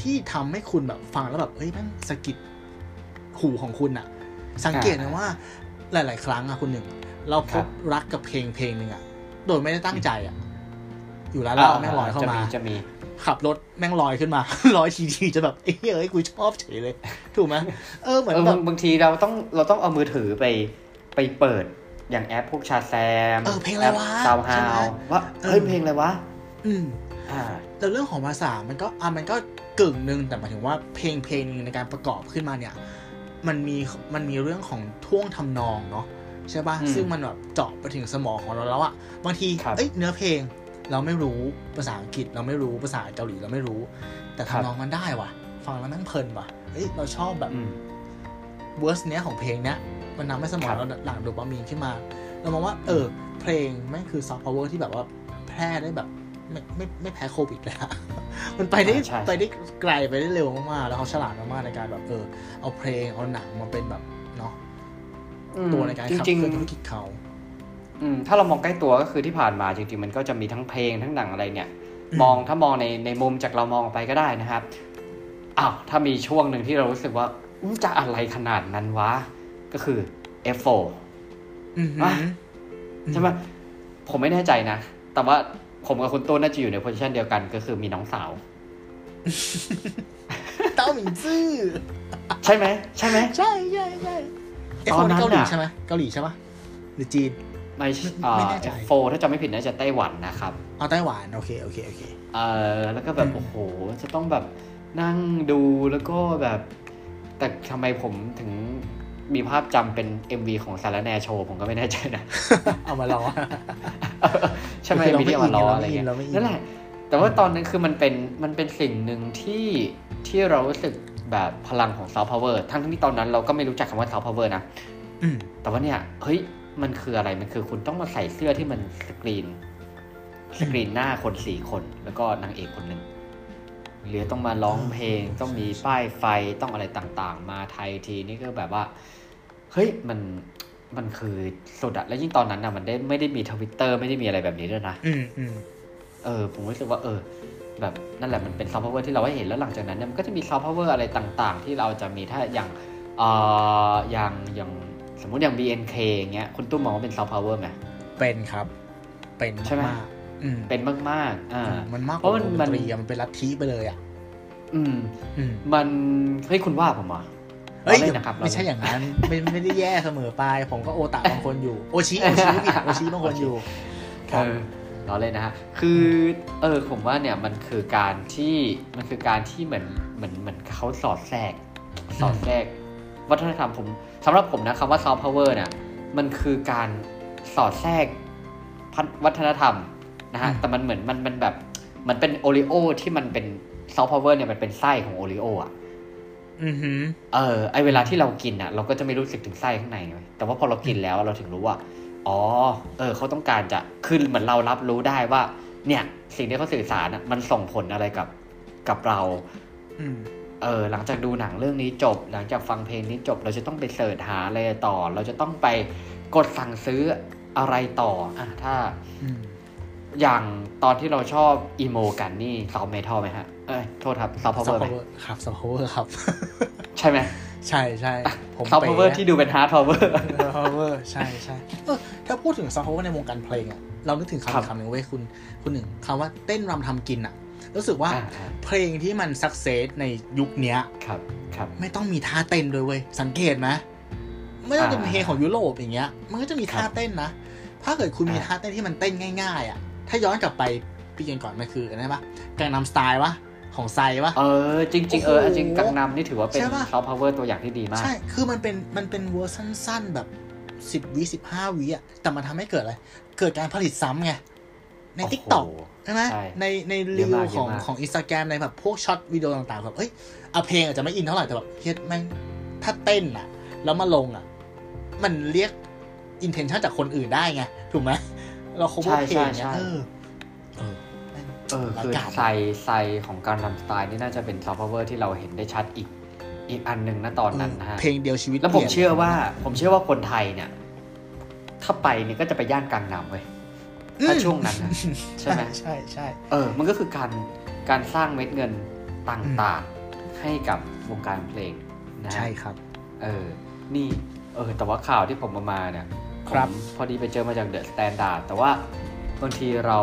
Speaker 1: ที่ทำให้คุณแบบฟังแล้วแบบเฮ้ยแม่งสะกิดหูของคุณอะสังเกตนะว่า หลาย ๆ ครั้งอะคุณหนึ่ง เราพ
Speaker 2: ครับบ
Speaker 1: รักกับเพลงเพลงหนึ่งอะโดยไม่ได้ตั้งใจอะอยู่แล้วเราแม่งลอยเข้า
Speaker 2: จะ
Speaker 1: มา
Speaker 2: มีจะมี
Speaker 1: ขับรถแม่งลอยขึ้นมาลอยทีๆจะแบบเอ้ยเอ้ยกูชอบเฉยเลย ถูกไหมเออเหมือน
Speaker 2: เออ
Speaker 1: แบบ
Speaker 2: บางทีเราต้องเราต้องเอามือถือไปไปเปิดอย่างแอปพวกชาแซม
Speaker 1: เออเพลงอะไรวะ
Speaker 2: ซาวฮา
Speaker 1: ใช่ไหม
Speaker 2: วว่าเฮ้ยเพลงอะไรวะ
Speaker 1: อืม
Speaker 2: อ่า
Speaker 1: แต่เรื่องของภาษามันก็อะมันก็ กึ่งหนึ่งแต่หมายถึงว่าเพลงเพลงหนึงในการประกอบขึ้นมาเนี่ย มันมีมันมีเรื่องของท่วงทำนองเนาะใช่ป่ะ
Speaker 2: อืม
Speaker 1: ซึ่งมันแบบเจาะไปถึงสมองของเราแล้วอะบางที
Speaker 2: ครับ
Speaker 1: เอ้ยเนื้อเพลงเราไม่รู้ภาษาอังกฤษเราไม่รู้ภาษาเกาหลีเราไม่รู้ แต่
Speaker 2: ครับ
Speaker 1: ทำนองมันได้ว่ะ ฟังแล้วแม่งเพลินว่ะเอ้ยเราชอบแบบ
Speaker 2: อืม
Speaker 1: verse เนี้ยของเพลงเนี้ยมันทำให้สมอง
Speaker 2: ครับ
Speaker 1: เราหลั่งโดปามีนขึ้นมา เรามองว่า เออ เพลงแม่งคือซอฟต์พาวเวอร์ที่แบบว่าแพร่ได้แบบ ไม่ไม่ไม่แพ้โควิดเลยอะมันไปได้
Speaker 2: อ่าใช่
Speaker 1: ไปได้ไกลไปได้เร็วมากๆ แล้วเขาฉลาดมากๆในการแบบเออเอาเพลงเอาหนังมาเป็นแบบเนาะ
Speaker 2: อืม
Speaker 1: ตัวในการ
Speaker 2: จริงขับ
Speaker 1: เคลื่อนธุรกิจเขา
Speaker 2: ๆอืมถ้าเรามองใกล้ตัวก็คือที่ผ่านมาจริงๆมันก็จะมีทั้งเพลงทั้งหนังอะไรเนี่ย
Speaker 1: อืม
Speaker 2: มองถ้ามองในในมุมจากเรามองออกไปก็ได้นะครับอ้าวถ้ามีช่วงหนึ่งที่เรารู้สึกว่าอุ๊ยจะอะไรขนาดนั้นวะ ก็คือ F4
Speaker 1: อือหือ
Speaker 2: อะใช่ไหมผมไม่แน่ใจนะ แต่ว่า ผมกับคุณต้นน่าจะอยู่ในโพสิชันเดียวกัน ก็คือมีน้องสาว
Speaker 1: เต้าหมิงซื่อ
Speaker 2: ใช่ไหมใช่ไหม
Speaker 1: ใช่ใช่ใช่เอฟ
Speaker 2: ต
Speaker 1: โฟ
Speaker 2: อนนั้น
Speaker 1: เกาหลี
Speaker 2: น่ะ
Speaker 1: ใช่ไหมเกาหลีใช่ปะหรือจีน
Speaker 2: ไม่
Speaker 1: ไม่ไม่แน่ใจ
Speaker 2: โฟถ้าจำไม่ผิดน่าจะไต้หวันนะครับ
Speaker 1: เอาไต้หวันโอเคโอเคโอเค
Speaker 2: เออแล้วก็แบบ
Speaker 1: อืม
Speaker 2: โอ้โห จะต้องแบบนั่งดูแล้วก็แบบ แต่ทำไมผมถึง มีภาพจำเป็น MV ของสารแนโชว์ผมก็ไม่แน่ใจนะ
Speaker 1: เอามาลอง
Speaker 2: ใช่ไหม
Speaker 1: คือเรา
Speaker 2: มีที่เอามาล้อ
Speaker 1: ไม่
Speaker 2: อะไร
Speaker 1: อิน
Speaker 2: เงี้ย
Speaker 1: เราไม่อิน
Speaker 2: นั่นแหละ แต่ว่าตอนนั้นคือมันเป็นมันเป็นสิ่งหนึ่งที่ที่เรารู้สึกแบบพลังของซอฟต์พาวเวอร์ทั้งที่ตอนนั้นเราก็ไม่รู้จักคำว่าซอฟต์พาวเวอร์นะ
Speaker 1: อืม
Speaker 2: แต่ว่าเนี่ย เฮ้ย มันคืออะไรมันคือคุณต้องมาใส่เสื้อที่มันสกรีน สกรีนหน้าคนสี่คน แล้วก็นางเอกคนหนึ่งหรือต้องมาร้องเพลงต้องมีป้ายไฟต้องอะไรต่างๆ มาไทยทีนี่ก็แบบว่า เฮ้ยมันมันคือสุดอะแล้วยิ่งตอนนั้นอะมันได้ไม่ได้มีทวิตเตอร์ไม่ได้มีอะไรแบบนี้ด้วยนะ
Speaker 1: อืมอืม
Speaker 2: เออ ผมรู้สึกว่า เออ แบบนั่นแหละมันเป็นซอฟต์พาวเวอร์ที่เราได้เห็นแล้วหลังจากนั้นเนี่ยมันก็จะมีซอฟต์พาวเวอร์อะไรต่างๆ ที่เราจะมีถ้าอย่างเอ่ออย่างอย่างสมมุติอย่าง BNK อย่างเงี้ยคุณตุ้มมองว่าเป็นซอฟต์พาวเวอร์ไหม
Speaker 1: เป็นครับ เป็น
Speaker 2: ใช่ไหม
Speaker 1: มากๆอืม
Speaker 2: เป็นมากๆอ่า
Speaker 1: มันมาก
Speaker 2: เพราะ
Speaker 1: ว่า
Speaker 2: มัน
Speaker 1: วงด
Speaker 2: มัน
Speaker 1: นตรีอะมันเป็นลัทธิไปเลยอะ
Speaker 2: อืม
Speaker 1: อืม
Speaker 2: มันเฮ้ยคุณว่าผมเหรอะ
Speaker 1: เฮ้ย
Speaker 2: เล่นนะครับ
Speaker 1: ไม่ใช่อย่างนั้นไม่ไม่ได้แย่เสมอไปผมก็โอตะบางคนอยู่โอชิโอชิผิดโอชิบางคนอยู่ครับเอ
Speaker 2: อล้อเล่นนะฮะคือเออผมว่าเนี่ยมันคือการที่มันคือการที่เหมือนเหมือนเหมือนเขาสอดแทรกสอดแทรกวัฒนธรรมผมสำหรับผมนะคำว่าซอฟต์พาวเวอร์เนี่ยมันคือการสอดแทรกพันวัฒนธรรมนะฮะ
Speaker 1: อืม
Speaker 2: แต่มันเหมือนมันมันแบบมันเป็น Oreo ที่มันเป็นซอฟต์พาวเวอร์เนี่ยมันเป็นไส้ของ Oreo อะ
Speaker 1: อือหือ
Speaker 2: เออไอเวลาที่เรากินอะ เราก็จะไม่รู้สึกถึงไส้ข้างในเว้ยแต่ว่าพอเรากินแล้วเราถึงรู้ว่าอ๋อ เออเขาต้องการจะคือเหมือนเรารับรู้ได้ว่า เนี่ย สิ่งที่เขาสื่อสารอะมันส่งผลอะไรกับกับเรา
Speaker 1: อืม
Speaker 2: เออ หลังจากดูหนังเรื่องนี้จบ หลังจากฟังเพลงนี้จบ เราจะต้องไปเสิร์ชหาอะไรต่อ เราจะต้องไปกดสั่งซื้ออะไรต่ออะถ้า
Speaker 1: อืม
Speaker 2: อย่างตอนที่เราชอบอีโมกันนี่ซาวเมทัลไหมฮะ เอ้ย โทษครับซาวพาวเว
Speaker 1: ซั
Speaker 2: อบร์ไหม
Speaker 1: พาวเวอร์ครับซับพาวเวอร์ครับ
Speaker 2: ใช่ไหม
Speaker 1: ใช่ใช่ผม
Speaker 2: ซอฟต์พาวเวอร์ที่ดูเป็น hard power ซอ
Speaker 1: ฟต์พาวเวอร์ใช่ใช่เออถ้าพูดถึงซอฟต์พาวเวอร์ในวงการเพลงอะเรานึกถึงคำ
Speaker 2: ครั
Speaker 1: อี
Speaker 2: บ
Speaker 1: กคำหนึ่งเว้ยคุณคุณหนึ่งคำว่าเต้นรำทำกินอะรู้สึกว่า
Speaker 2: อ่า
Speaker 1: เพลงที่มัน success ในยุคเนี้ย
Speaker 2: ครับครับ
Speaker 1: ไม่ต้องมีท่าเต้นด้วยเว้ย สังเกตไหมไม่ต้องเป็น
Speaker 2: อ่า
Speaker 1: เพลงของยุโรปอย่างเงี้ย มันก็จะมีท่า
Speaker 2: ครับ
Speaker 1: เต้นนะ ถ้าเกิดคุณมี
Speaker 2: อ่า
Speaker 1: ท่าเต้นที่มันเต้นง่าย ๆ อะ ถ้าย้อนกลับไปปีก่อนๆมันคืออะไรปะกังนำสไตล์วะของไซวะ
Speaker 2: เออจริงๆเออ
Speaker 1: โอ้โห
Speaker 2: จริงกังนัมนี่ถือว่าเป็น
Speaker 1: ใช่ปะ
Speaker 2: ซอฟต์พาวเวอร์ตัวอย่างที่ดีมาก
Speaker 1: ใช่ คือมันเป็นมันเป็นเวอร์สั้นๆแบบสิบวิสิบห้าวิอะ แต่มันทำให้เกิดอะไร เกิดการผลิตซ้ำไง ใน
Speaker 2: โอ้โห
Speaker 1: TikTok ใช่ไหม
Speaker 2: ใช่
Speaker 1: ในใน
Speaker 2: เย
Speaker 1: รี
Speaker 2: อะ
Speaker 1: วิว
Speaker 2: มาก
Speaker 1: ของ
Speaker 2: เยอะมาก
Speaker 1: ของอินสตาแกรมในแบบพวก short video ต่างๆแบบเอ้ยเอาเพลงอาจจะไม่อินเท่าไหร่แต่แบบเฮ้ยแม่งถ้าเต้นอะ แล้วมาลงอะ มันเรียก attention จากคนอื่นได้ไง ถูกไหม เราเขาพูด
Speaker 2: ใช่
Speaker 1: เพลงเนี้ย
Speaker 2: ใช่
Speaker 1: เออเออแม่ง
Speaker 2: เออคือ
Speaker 1: รายการ
Speaker 2: ไซไซของกังนำสไตล์นี่น่าจะเป็นซอฟต์พาวเวอร์ที่เราเห็นได้ชัดอีกอีกอันหนึ่งนะตอนนั้นนะฮะ
Speaker 1: เพลงเดียวชีวิต
Speaker 2: แล้วผม
Speaker 1: ปยน
Speaker 2: เชื่อว่า ผมเชื่อว่าคนไทยเนี่ย ถ้าไปเนี่ยก็จะไปย่านกังนัมเว้ยถ้าช่วงนั้นนะใช่ไหม
Speaker 1: ใช่ใช่
Speaker 2: เออ มันก็คือการการสร้างเม็ดเงินต่างๆให้กับวงการเพลงนะฮะ
Speaker 1: ใช่ครับ
Speaker 2: เออ นี่ เออ แต่ว่าข่าวที่ผมเอามาเนี่ย
Speaker 1: ครับ
Speaker 2: ผมพอดีไปเจอมาจาก The Standard แต่ว่าบางทีเรา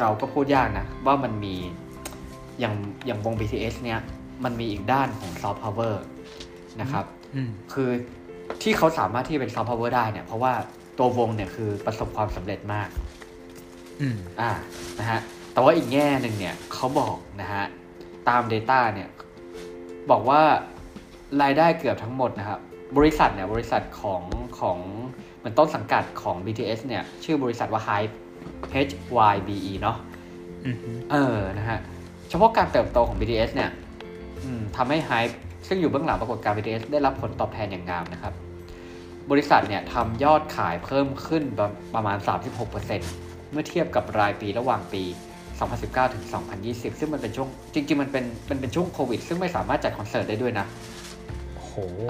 Speaker 2: เราก็พูดยากนะ ว่ามันมีอย่างอย่างวง BTS เนี่ยมันมีอีกด้านของซอฟต์พาวเวอร์นะครับ
Speaker 1: อืม
Speaker 2: คือที่เขาสามารถที่จะเป็นซอฟต์พาวเวอร์ได้เนี่ย เพราะว่าตัววงเนี่ยคือประสบความสำเร็จมาก
Speaker 1: อืม
Speaker 2: อ่านะฮะแต่ว่าอีกแง่หนึ่งเนี่ยเขาบอกนะฮะตาม Data เนี่ย บอกว่ารายได้เกือบทั้งหมดนะครับ บริษัทเนี่ยบริษัทของของเหมือนต้นสังกัดของ BTS เนี่ยชื่อบริษัทว่า Hype H Y B E เนาะ
Speaker 1: อืม
Speaker 2: เออนะฮะเฉพาะการเติบโตของ BTS เนี่ยอืมทำให้ Hype ซึ่งอยู่เบื้องหลังปรากฏการณ์ BTS ได้รับผลตอบแทนอย่างงามนะครับ บริษัทเนี่ยทำยอดขายเพิ่มขึ้นประประมาณ 36%เมื่อเทียบกับรายปีระหว่างปี 2019 ถึง 2020 ซึ่งมันเป็นช่วงจริง ๆ มันเป็นมันเป็นช่วงโควิด ซึ่งไม่สามารถจัดคอนเสิร์ตได้ด้วยนะ
Speaker 1: โห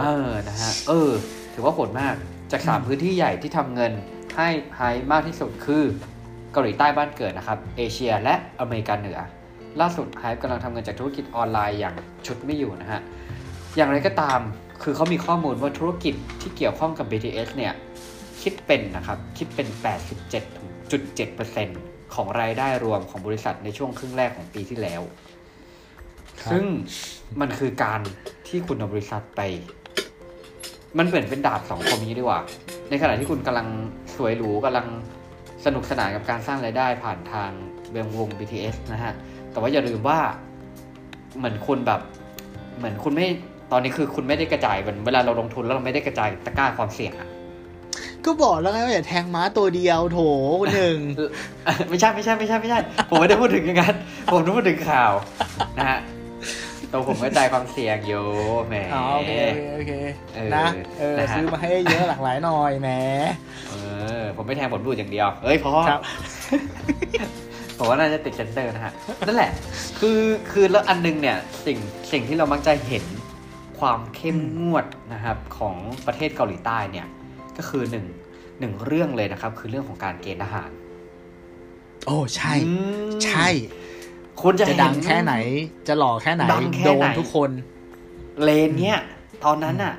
Speaker 2: เออนะฮะเออ ถือว่าโหดมากจาก3พื้นที่ใหญ่ที่ทำเงินให้ไฮมากที่สุดคือเกาหลีใต้บ้านเกิดนะครับ เอเชียและอเมริกาเหนือ ล่าสุดไฮกำลังทำเงินจากธุรกิจออนไลน์อย่างชุดไม่อยู่นะฮะอย่างไรก็ตามคือเขามีข้อมูลว่าธุรกิจที่เกี่ยวข้องกับ BTS เนี่ยคิดเป็นนะครับคิดเป็น 87.7%ของรายได้รวมของบริษัทในช่วงครึ่งแรกของปีที่แล้ว ซึ่งมันคือการที่คุณเอาบริษัทไป มันเหมือนเป็นดาบสองคมนี้ดีกว่า ในขณะที่คุณกำลังสวยหรูกำลังสนุกสนานกับการสร้างรายได้ผ่านทางเบงวง BTS นะฮะ แต่ว่าอย่าลืมว่าเหมือนคุณแบบ เหมือนคุณไม่ตอนนี้คือคุณไม่ได้กระจายเหมือนเวลาเราลงทุนแล้วเราไม่ได้กระจายตะกร้าความเสี่ยงอะ
Speaker 1: ก็บอกแล้วไงว่าอย่าแทงม้าตัวเดียวโถหนึ่ง
Speaker 2: เออไม่ใช่ไม่ใช่ไม่ใช่ไม่ใช่ผมไม่ได้พูดถึงอย่างนั้นผมพูดถึงข่าวนะฮะ ตัวผมกระจายความเสี่ยงอยู่แหม
Speaker 1: อ๋อโอเคโอเค
Speaker 2: เออ
Speaker 1: นะเออ
Speaker 2: นะฮะ
Speaker 1: ซื้อมาให้เยอะหลากหลายหน่อยแหม
Speaker 2: เออผมไม่แทงผลบูดอย่างเดียวเอ้ยพอ
Speaker 1: ครับ
Speaker 2: ผมว่าน่าจะติดเซนเซอร์นะฮะนั่นแหละ คือคือแล้วอันนึงเนี่ยสิ่งสิ่งที่เรามักจะเห็นความเข้มงวดนะครับของประเทศเกาหลีใต้เนี่ยก็คือหนึ่งหนึ่งเรื่องเลยนะครับ คือเรื่องของการเกณฑ์ทหาร
Speaker 1: โอ้ใช่
Speaker 2: อืม
Speaker 1: ใช่
Speaker 2: คุณจะ
Speaker 1: จะ
Speaker 2: เห็น
Speaker 1: ดังแค่ไหน จะหล่อแค่ไหน
Speaker 2: ดังแค่
Speaker 1: โด
Speaker 2: ไหน
Speaker 1: นทุกคน
Speaker 2: เลนเนี่ยตอนนั้นอะ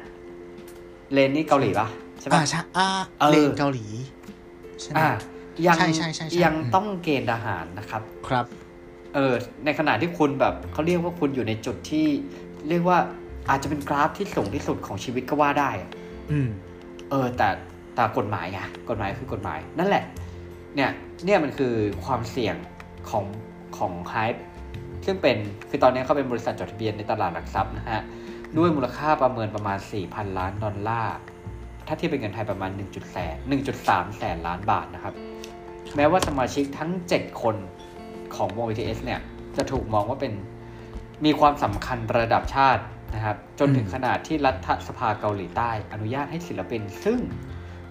Speaker 2: เลนนี่เกาหลีปะใช่
Speaker 1: อ่า
Speaker 2: ปะ
Speaker 1: ใช่อ่า
Speaker 2: เออ
Speaker 1: เลนเกาหลีใช่ไหม
Speaker 2: อ่ายัง
Speaker 1: ใช่ใช่ใช่ใช่
Speaker 2: ยัง
Speaker 1: อืม
Speaker 2: ต้องเกณฑ์ทหารนะครับ
Speaker 1: ครับ
Speaker 2: เออ ในขณะที่คุณแบบเขาเรียกว่าคุณอยู่ในจุดที่ เรียกว่าอาจจะเป็นกราฟที่สูงที่สุดของชีวิตก็ว่าได้อะ
Speaker 1: อืม
Speaker 2: เออ แต่แต่กฎหมายไงกฎหมายคือกฎหมาย นั่นแหละ เนี่ย เนี่ยมันคือความเสี่ยงของ ของไฮป์ซึ่งเป็นคือตอนนี้เขาเป็นบริษัทจดทะเบียนในตลาดหลักทรัพย์นะฮะ ด้วยมูลค่าประเมินประมาณ 4,000 ล้านดอลลาร์ ถ้าเทียบเป็นเงินไทยประมาณ 1.3แสน1.3 แสนล้านบาทนะครับ แม้ว่าสมาชิกทั้ง 7 คนของวง BTS เนี่ย จะถูกมองว่าเป็นมีความสำคัญระดับชาตินะครับจนถึงขนาดที่รัฐสภาเกาหลีใต้ อนุญาตให้ศิลปิน ซึ่ง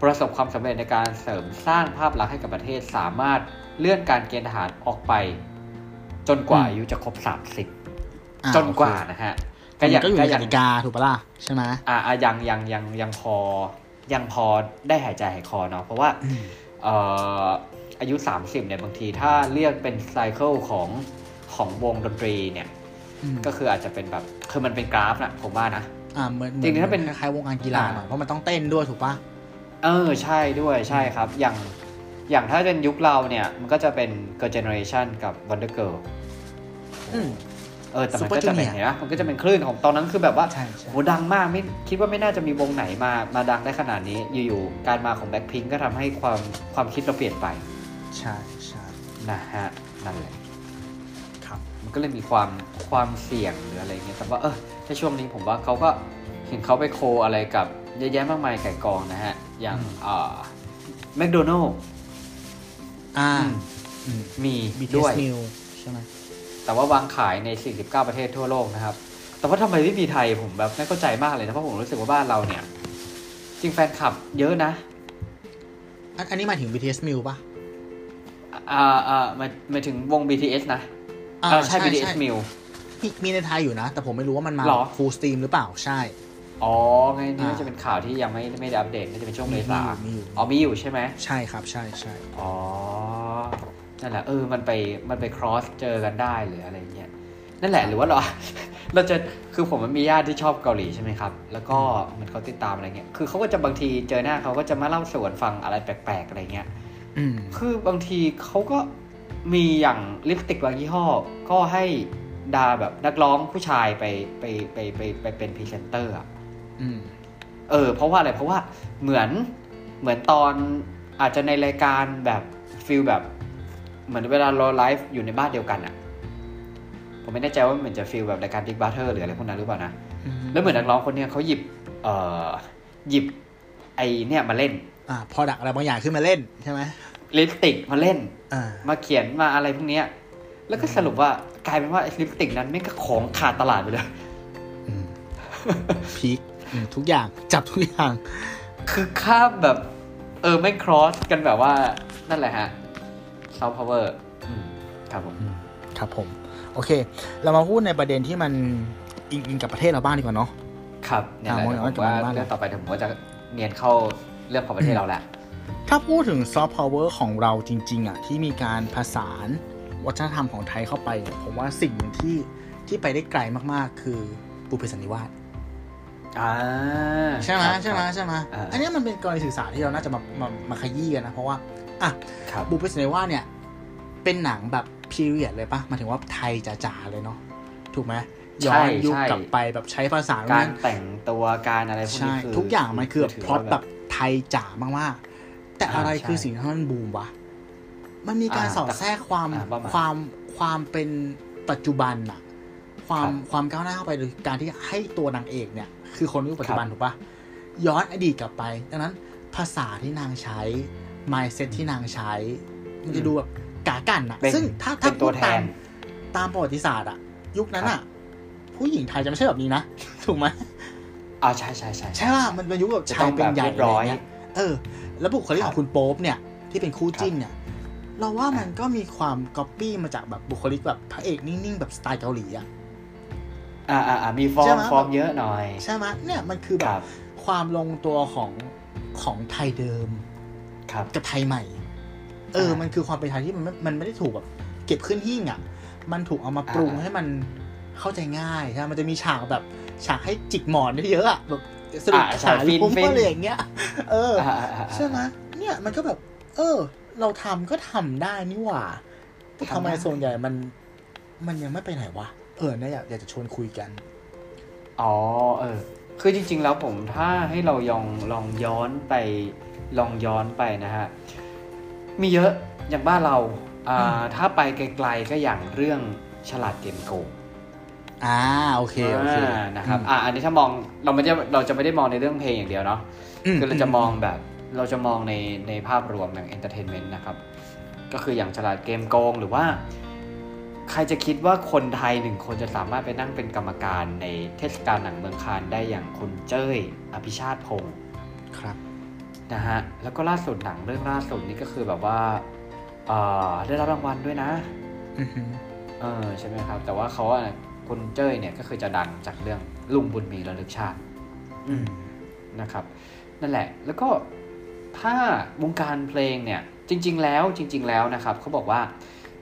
Speaker 2: ประสบความสำเร็จในการเสริมสร้างภาพลักษณ์ให้กับประเทศสามารถเลื่อนการเกณฑ์ทหารออกไป จนกว่าอายุจะครบ30
Speaker 1: อ่
Speaker 2: จนกว่านะฮะ
Speaker 1: ก็ยังก็อยู่ในก
Speaker 2: ยัง
Speaker 1: ติกาถูกปะล่ะใช่ไหม
Speaker 2: อ่าอะยังยังยังยังพอยังพอได้หายใจหายคอเนาะเพราะว่า
Speaker 1: อืม
Speaker 2: เอ่ออายุ 30เนี่ยบางทีถ้าเรียกเป็นไซเคิลของของวงดนตรีเนี่ย
Speaker 1: อืม
Speaker 2: ก็คืออาจจะเป็นแบบคือมันเป็นกราฟนะผมว่านะ
Speaker 1: อ่าเหมือน
Speaker 2: จริงๆถ้าเป็น
Speaker 1: คล้ายๆวงการกีฬา
Speaker 2: อ่า
Speaker 1: หน่อยเพราะมันต้องเต้นด้วยถูกปะ
Speaker 2: เออใช่ด้วยใช่ครับ อย่าง อย่างถ้าเป็นยุคเราเนี่ย มันก็จะเป็น Girl Generation กับ Wonder Girl
Speaker 1: อืม
Speaker 2: เออแต่มัน
Speaker 1: Super
Speaker 2: ก็จะเป็น
Speaker 1: Junior
Speaker 2: เห็นไหมมันก็จะเป็นคลื่นของตอนนั้นคือแบบว่า
Speaker 1: ใช่ใช่
Speaker 2: โหดังมากไม่คิดว่าไม่น่าจะมีวงไหนมามาดังได้ขนาดนี้ อยู่ๆการมาของแบ็คพิงก็ทำให้ความความคิดเราเปลี่ยนไป
Speaker 1: ใช่ใช่
Speaker 2: นะฮะนั่นแหละ
Speaker 1: ครับ
Speaker 2: มันก็เลยมีความความเสี่ยงหรืออะไรเงี้ยแต่ว่าเออในช่วงนี้ผมว่าเขาก็เห็นเขาไปโคอะไรกับเยอะแยะมากมายไก่กองนะฮะ อย่างอ่าแมคโดนัล
Speaker 1: อ่า
Speaker 2: อืม
Speaker 1: อืม
Speaker 2: มี
Speaker 1: BTS
Speaker 2: ด้วย
Speaker 1: New ใช่ไหม
Speaker 2: แต่ว่าวางขายใน 49 ประเทศทั่วโลกนะครับ แต่ว่าทำไมไม่มีไทยผมแบบไม่เข้าใจมากเลยนะเพราะผมรู้สึกว่าบ้านเราเนี่ย จริงแฟนคลับเยอะนะ
Speaker 1: อันอันนี้หมายถึง BTS New ปะ
Speaker 2: อ่าอ่าหมายหมายถึงวง BTS นะ
Speaker 1: อ่า
Speaker 2: เออใช่ BTS Meal
Speaker 1: มีมีในไทยอยู่นะ แต่ผมไม่รู้ว่ามันมา
Speaker 2: หรอ
Speaker 1: ฟูลสตรีมหรือเปล่าใช่
Speaker 2: อ๋อไงนี่
Speaker 1: อ่า
Speaker 2: น่าจะเป็นข่าวที่ยังไม่ไม่ได้อัปเดตน่าจะเป็นช่วงเมษา
Speaker 1: มีอยู่
Speaker 2: อ๋อมีอยู่ใช่ไหม
Speaker 1: ใช่ครับใช่ใช่
Speaker 2: อ๋อนั่นแหละเออมันไปมันไป cross เจอกันได้หรืออะไรเงี้ยนั่นแหละหรือว่าเราเราจะคือผมมันมีญาติที่ชอบเกาหลีใช่ไหมครับ แล้วก็เหมันเขาติดตามอะไรเงี้ยคือเขาก็จะบางทีเจอหน้าเขาก็จะมาเล่าสวนฟังอะไรแปลกๆอะไรเงี้ย
Speaker 1: อืม
Speaker 2: คือบางทีเขาก็มีอย่างลิปสติกบางยี่ห้อ ก็ให้ดาแบบนักร้องผู้ชายไปไปไปไปไปเป็นพรีเซนเตอร์อะ
Speaker 1: อืม
Speaker 2: เออ เพราะว่าอะไรเพราะว่าเหมือนเหมือนตอนอาจจะในรายการแบบ feel แบบ เหมือนเวลาเราไลฟ์อยู่ในบ้านเดียวกันอะผมไม่แน่ใจว่าเหมือนจะ feel แบบรายการ Big Brother หรืออะไรพวกนั้นหรือเปล่านะแล้วเหมือนนักร้องคนเนี้ยเขาหยิบเอ่อหยิบไอเนี่ยมาเล่น
Speaker 1: อ่า product อะไรบางอย่างขึ้นมาเล่นใช่ไหม
Speaker 2: ลิปสติกมาเล่น
Speaker 1: อ่า
Speaker 2: มาเขียนมาอะไรพวกเนี้ย แล้วก็สรุปว่ากลายเป็นว่าไอ้ลิปสติกนั้นแม่งก็ของขาดตลาดไปเลย
Speaker 1: อืม peak อืม ทุกอย่างจับทุกอย่าง
Speaker 2: คือข้ามแบบ เออไม่ cross กันแบบว่านั่นแหละฮะซอฟต์พาวเวอร์ครับผม
Speaker 1: ครับผม โอเค เรามาพูดในประเด็นที่มันอิงอิงกับประเทศเราบ้างดีกว่าเนาะ
Speaker 2: ครับเนี่ยแหละ
Speaker 1: อะ
Speaker 2: เดี๋ยว
Speaker 1: มอง
Speaker 2: ผมว่า
Speaker 1: ย้อนกลับมาบ้าน
Speaker 2: เรื่องต่อไปเดี๋ยวผมก็จะเนียนเข้าเรื่องของประเทศเราแหละ
Speaker 1: ถ้าพูดถึงซอฟต์พาวเวอร์ของเราจริง ๆอะที่มีการผสานวัฒนธรรมของไทยเข้าไปเนี่ยผมว่าสิ่งหนึ่งที่ที่ไปได้ไกลมากๆ คือบุพเพสันนิวาส
Speaker 2: อ่า
Speaker 1: ใช่ไหม
Speaker 2: ครับ
Speaker 1: ใช่ไหมใช่ไหม
Speaker 2: อ่า
Speaker 1: อันเนี้ยมันเป็นกรณีศึกษาที่เราน่าจะมามามาขยี้กันนะ เพราะว่าอะ
Speaker 2: ครับ
Speaker 1: บุพเพสันนิวาสเนี่ย เป็นหนังแบบพีเรียดเลยปะหมายถึงว่าไทยจ๋าๆเลยเนาะถูกไหมย้อนยุคกลับไปแบบใช้ภาษา
Speaker 2: การแต่งตัวการอะไรพวก
Speaker 1: ใช่
Speaker 2: นี้คือ
Speaker 1: ทุกอย่างมันคือแบบ
Speaker 2: ถื
Speaker 1: พล็อต
Speaker 2: ว่า
Speaker 1: แบบไทยจ๋ามากๆ แต่อะไร
Speaker 2: อ่าใช่
Speaker 1: คือสิ่งที่ทำให้มันบูมวะมันมีการ
Speaker 2: อ่า
Speaker 1: สอดแทรกความ
Speaker 2: อ่าประมาณ
Speaker 1: ความความเป็นปัจจุบันอะความ
Speaker 2: ครับ
Speaker 1: ความก้าวหน้าเข้าไปโดยการที่ให้ตัวนางเอกเนี่ย คือคนในยุคปัจจุบันถูกปะย้อนอดีตกลับไป ดังนั้นภาษาที่นางใช้ mindset ที่นางใช้ มันจะดูแบบกากันอะ
Speaker 2: เป็น
Speaker 1: ซึ่งถ้า
Speaker 2: เป็
Speaker 1: ถ้าน
Speaker 2: ตัว
Speaker 1: พูด
Speaker 2: แท
Speaker 1: ตาม
Speaker 2: น
Speaker 1: ตามประวัติศาสตร์อะยุคนั้น
Speaker 2: ครั
Speaker 1: อะ
Speaker 2: บ
Speaker 1: ผู้หญิงไทยจะไม่ใช่แบบนี้นะ ถูกไหม
Speaker 2: อ่าใช่ใช่ใช่
Speaker 1: ใช่ป่ะมันเป็นยุคแบบชายจะต้
Speaker 2: อง
Speaker 1: เป็นใหญ่
Speaker 2: แบบเรียบร้อยะ
Speaker 1: ไเงี้เออ แล้วบุคลิก
Speaker 2: ครั
Speaker 1: บของคุณโป๊ปเนี่ย ที่เป็นคู่จิ้น
Speaker 2: ครับ
Speaker 1: เนี่ย เราว่ามันก็มีความก๊อปปี้มาจากแบบบุคลิกแบบพระเอกนิ่งๆแบบสไตล์เกาหลีอะ
Speaker 2: อ่าอ่าอ่ามีฟอ
Speaker 1: ใช่ไหม
Speaker 2: ฟอร์มเยอะหน่อย
Speaker 1: ใช่ไหมเนี่ยมันคือแบบ
Speaker 2: ครับ
Speaker 1: ความลงตัวของของไทยเดิม
Speaker 2: ครับ
Speaker 1: กับไทยใหม่ เออ
Speaker 2: อ่ามั
Speaker 1: มันคือความเป็นไทยที่มันไม่มันไม่ได้ถูกแบบเก็บขึ้นหิ้งอะ มันถูกเอามาปรุง
Speaker 2: อ่า
Speaker 1: ให้มันเข้าใจง่ายใช่ไหมมันจะมีฉากแบบฉากให้จิกหมอนได้เยอะอะแบบสรุป
Speaker 2: อ่า
Speaker 1: ฉาก
Speaker 2: ฟิน
Speaker 1: ฟุ้ม
Speaker 2: ฟิน
Speaker 1: อะไรอย่างเงี้ย เออ
Speaker 2: อ่าอ่าอ่า
Speaker 1: ใช่ไหมเนี่ยมันก็แบบ เออ เราทำก็ทำได้นี่หว่าแต่ทำไม
Speaker 2: ทำได้
Speaker 1: ส่วนใหญ่มัน มันยังไม่ไปไหนวะ เออเนี่ยอยากอยากจะชวนคุยกัน
Speaker 2: อ๋อเออคือจริง ๆ แล้วผมถ้าให้เรายองลองย้อนไปลองย้อนไปนะฮะมีเยอะอย่างบ้านเราอ่า
Speaker 1: อืม
Speaker 2: ถ้าไปไกลๆก็อย่างเรื่องฉลาดเกมโกง
Speaker 1: อ่าโอเคโอเค
Speaker 2: อ่านะครับอ่าอันนี้ถ้ามองเราไม่ได้เราจะไม่ได้มองในเรื่องเพลงอย่างเดียวเนาะคือเราจะมองแบบเราจะมองในในภาพรวมอย่าง entertainment นะครับ ก็คืออย่างฉลาดเกมโกงหรือว่า ใครจะคิดว่าคนไทยหนึ่งคนจะสามารถไปนั่งเป็นกรรมการในเทศกาลหนังเมืองคานได้อย่างคุณเจ้ย อภิชาติพงศ์
Speaker 1: ครับ
Speaker 2: นะฮะแล้วก็ล่าสุดหนังเรื่องล่าสุดนี้ก็คือแบบว่าเอ่อได้รับรางวัลด้วยนะ
Speaker 1: อือหือ
Speaker 2: เออใช่ไหมครับ แต่ว่าเขาอะคุณเจ้ยเนี่ยก็คือจะดังจากเรื่องลุงบุญมีระลึกชาติ
Speaker 1: อืม
Speaker 2: นะครับ นั่นแหละ แล้วก็ถ้าวงการเพลงเนี่ย จริง ๆ แล้วจริง ๆ แล้วนะครับเขาบอกว่า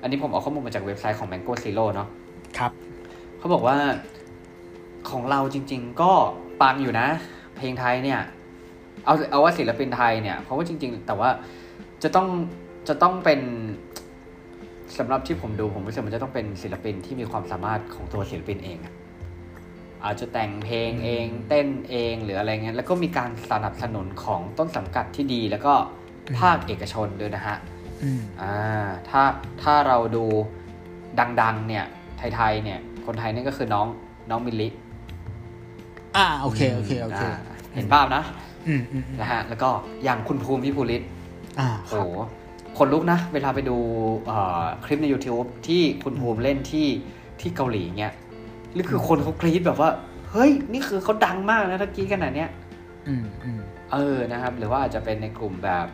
Speaker 2: อันนี้ผมเอาข้อมูลมาจากเว็บไซต์ของ Mango Zero เนาะ
Speaker 1: ครับ
Speaker 2: เขาบอกว่าของเราจริง ๆ ก็ปังอยู่นะ เพลงไทยเนี่ย เอาเอาว่าศิลปินไทยเนี่ยเพราะว่าจริง ๆ แต่ว่าจะต้องจะต้องเป็นสำหรับที่ผมดูผมรู้สึกมันจะต้องเป็นศิลปินที่มีความสามารถของตัวศิลปินเองอะอาจจะแต่งเพลงเอง เต้นเองหรืออะไรเงี้ยแล้วก็มีการสนับสนุนของต้นสังกัดที่ดี แล้วก็ภาคเอกชนด้วยนะฮะ
Speaker 1: อืม
Speaker 2: อ่าถ้าถ้าเราดูดังๆเนี่ยไทยๆเนี่ยคนไทยนี่ก็คือน้องน้องมิลลิ
Speaker 1: อ่าโอเคโอเคโอเคา
Speaker 2: เห็นภาพนะ
Speaker 1: อืมอืมอืม
Speaker 2: นะฮะแล้วก็อย่างคุณภูมิพิภูริศ
Speaker 1: อ่าค
Speaker 2: โอ้
Speaker 1: รับ
Speaker 2: โหคนลุกนะ เวลาไปดูเอ่อคลิปใน YouTube ที่คุณภูมิเล่นที่ที่เกาหลีเงี้ยหรือคือคนเขากรี๊ดแบบว่า เฮ้ย นี่คือเขาดังมากนะถ้ากรี๊ดขนาดเนี้ย
Speaker 1: อืมอืม
Speaker 2: เออนะครับ หรือว่าอาจจะเป็นในกลุ่มแบบ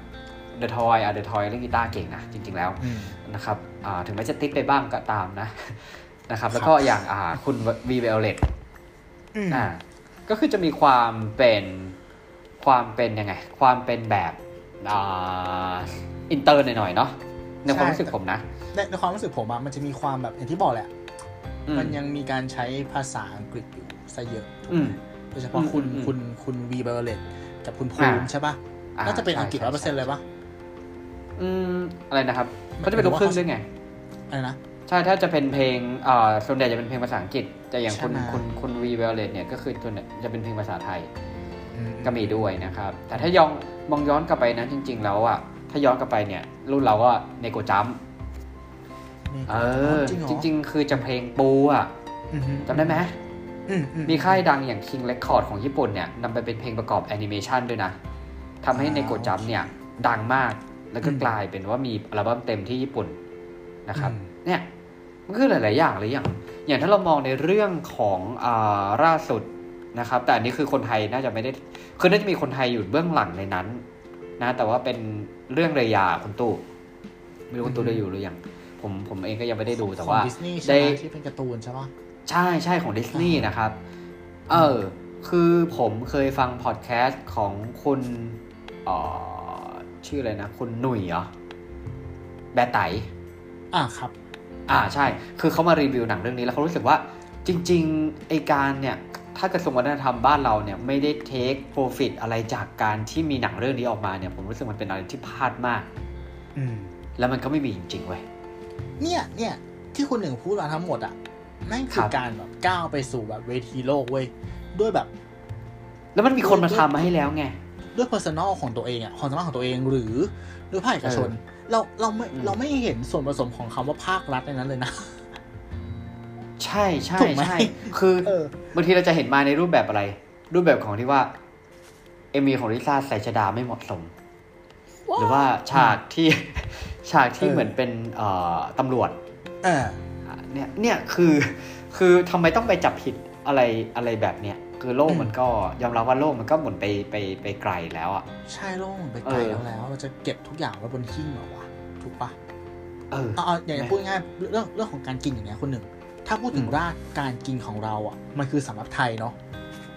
Speaker 2: The Toy อะ The Toy เล่นกีตาร์เก่งนะจริง ๆ แล้ว
Speaker 1: อืม
Speaker 2: นะครับอ่าถึงแม้จะติดไปบ้างก็ตามนะนะครับ แล้วก็อย่างอ่าคุณวี Violette
Speaker 1: อืม
Speaker 2: อ่าก็คือจะมีความเป็นความเป็นยังไง ความเป็นแบบอ่าอินเตอร์หน่อยๆเนาะในความรู้สึกผมนะ
Speaker 1: ในในความรู้สึกผมอะมันจะมีความแบบอย่างที่บอกแหละ
Speaker 2: อื
Speaker 1: มมันยังมีการใช้ภาษาอังกฤษอยู่ซะเยอะถูกไหมอื
Speaker 2: ม
Speaker 1: โดยเฉพาะคุณ
Speaker 2: อืมอืม
Speaker 1: คุณคุณวี Violette กับคุณภู
Speaker 2: อ่า
Speaker 1: ใช่ปะ
Speaker 2: อ่า
Speaker 1: น่าจะเป็นอังกฤษ
Speaker 2: ใช่
Speaker 1: ร้อยเปอร์เซ็นต์ใช่เลยปะ
Speaker 2: อืมอะไรนะครับเขาจะเป็นลูกครึ่งด้วยไง
Speaker 1: อะไรนะ
Speaker 2: ใช่ถ้าจะเป็นเพลงเอ่อส่วนใหญ่จะเป็นเพลงภาษาอังกฤษ แต่อย่างคุณ
Speaker 1: ใช่ไหม
Speaker 2: คุณคุณวี Violette เนี่ยก็คือส่วนใหญ่จะเป็นเพลงภาษาไทย
Speaker 1: อืม
Speaker 2: ก็มีด้วยนะครับ แต่ถ้าลองมองย้อนกลับไปนะจริง ๆ แล้วอะถ้าย้อนกลับไปเนี่ย รุ่นเราก็ Neko Jump
Speaker 1: นี่
Speaker 2: เออ
Speaker 1: จริงเหรอ
Speaker 2: จริง ๆ คือจะเพลงปูอะ
Speaker 1: อือฮึ
Speaker 2: จำได้ไหม
Speaker 1: อืมอื
Speaker 2: มีค่ายดังอย่าง King Record ของญี่ปุ่นเนี่ยนำไปเป็นเพลงประกอบแอนิเมชันด้วยนะทำให้ในโกจัมป์เนี่ย ดังมาก แล้วก็กลายเป็นว่ามีอัลบั้มเต็มที่ญี่ปุ่นนะครับ
Speaker 1: อืม
Speaker 2: เนี่ยมันคือหลาย ๆ อย่างเลยอย่าง อย่างถ้าเรามองในเรื่องของอ่าล่าสุดนะครับ แต่อันนี้คือคนไทยน่าจะไม่ได้คือน่าจะมีคนไทยอยู่เบื้องหลังในนั้น นะ แต่ว่าเป็นเรื่องเรยาคุณตู้ไม่รู้คุณตู้ได้อยู่หรือยังผมผมเองก็ยังไม่ได้ดูแต่ว่า
Speaker 1: ดิสนีย์ใช่
Speaker 2: ได้
Speaker 1: ไหมที่เป็นการ์ตูนใช่ปะ
Speaker 2: ใช่ใช่ของดิสนีย์นะครับ เออ คือผมเคยฟังพอดแคสต์ของคุณเอ่อ ชื่ออะไรนะ คุณหนุ่ยเหรอ แบร์ไต
Speaker 1: อะครับ
Speaker 2: อ่าใช่ คือเขามารีวิวหนังเรื่องนี้แล้วเขารู้สึกว่าจริงๆไอการเนี่ยถ้ากระทรวงวัฒนธรรมบ้านเราเนี่ยไม่ได้เทคโปรฟิตอะไรจากการที่มีหนังเรื่องนี้ออกมาเนี่ย ผมรู้สึกมันเป็นอะไรที่พลาดมาก
Speaker 1: อืม
Speaker 2: แล้วมันก็ไม่มีจริงๆเว้ย
Speaker 1: เนี่ยเนี่ยที่คุณหนึ่งพูดมาทั้งหมดอะแม่งคื
Speaker 2: ครั
Speaker 1: อบการแบบก้าวไปสู่แบบเวทีโลกเว้ยด้วยแบบ
Speaker 2: แล้วมันมีคนมาทำมาให้แล้วไง
Speaker 1: ด้วย personal ของตัวเองอะความสามารถของตัวเองหรือด้วยภาคเอกชน
Speaker 2: เอ
Speaker 1: เราเราไม่
Speaker 2: อืม
Speaker 1: เราไม่เห็นส่วนผสมของคำว่าภาครัฐในนั้นเลยนะ
Speaker 2: ใช่ใช่
Speaker 1: ถูกไหม
Speaker 2: ใช่คือ
Speaker 1: เออ
Speaker 2: บางทีเราจะเห็นมาในรูปแบบอะไร รูปแบบของที่ว่า เอมีของลิซ่าใส่ชดาไม่เหมาะสม หรือว่าฉากที่ฉากที่
Speaker 1: เออ
Speaker 2: เหมือนเป็นเอ่อตำรวจ
Speaker 1: เออ
Speaker 2: อะเนี่ยเนี่ยคือ คือทำไมต้องไปจับผิดอะไรอะไรแบบเนี้ย คือโลก
Speaker 1: อืม
Speaker 2: มันก็ยอมรับว่าโลกมันก็หมุนไปไปไปไกลแล้วอะ
Speaker 1: ใช่โลกมันไปไกล
Speaker 2: เออ
Speaker 1: แล้วแล้วเราจะเก็บทุกอย่างไว้บนหิ้งเหรอวะถูกปะ
Speaker 2: เออ
Speaker 1: เอาเอาอย่างพูดง่ายเรื่องเรื่องของการกินอย่างเงี้ยคนหนึ่ง ถ้าพูดถึง
Speaker 2: อืม
Speaker 1: รากการกินของเราอะ มันคือสำหรับไทยเนาะ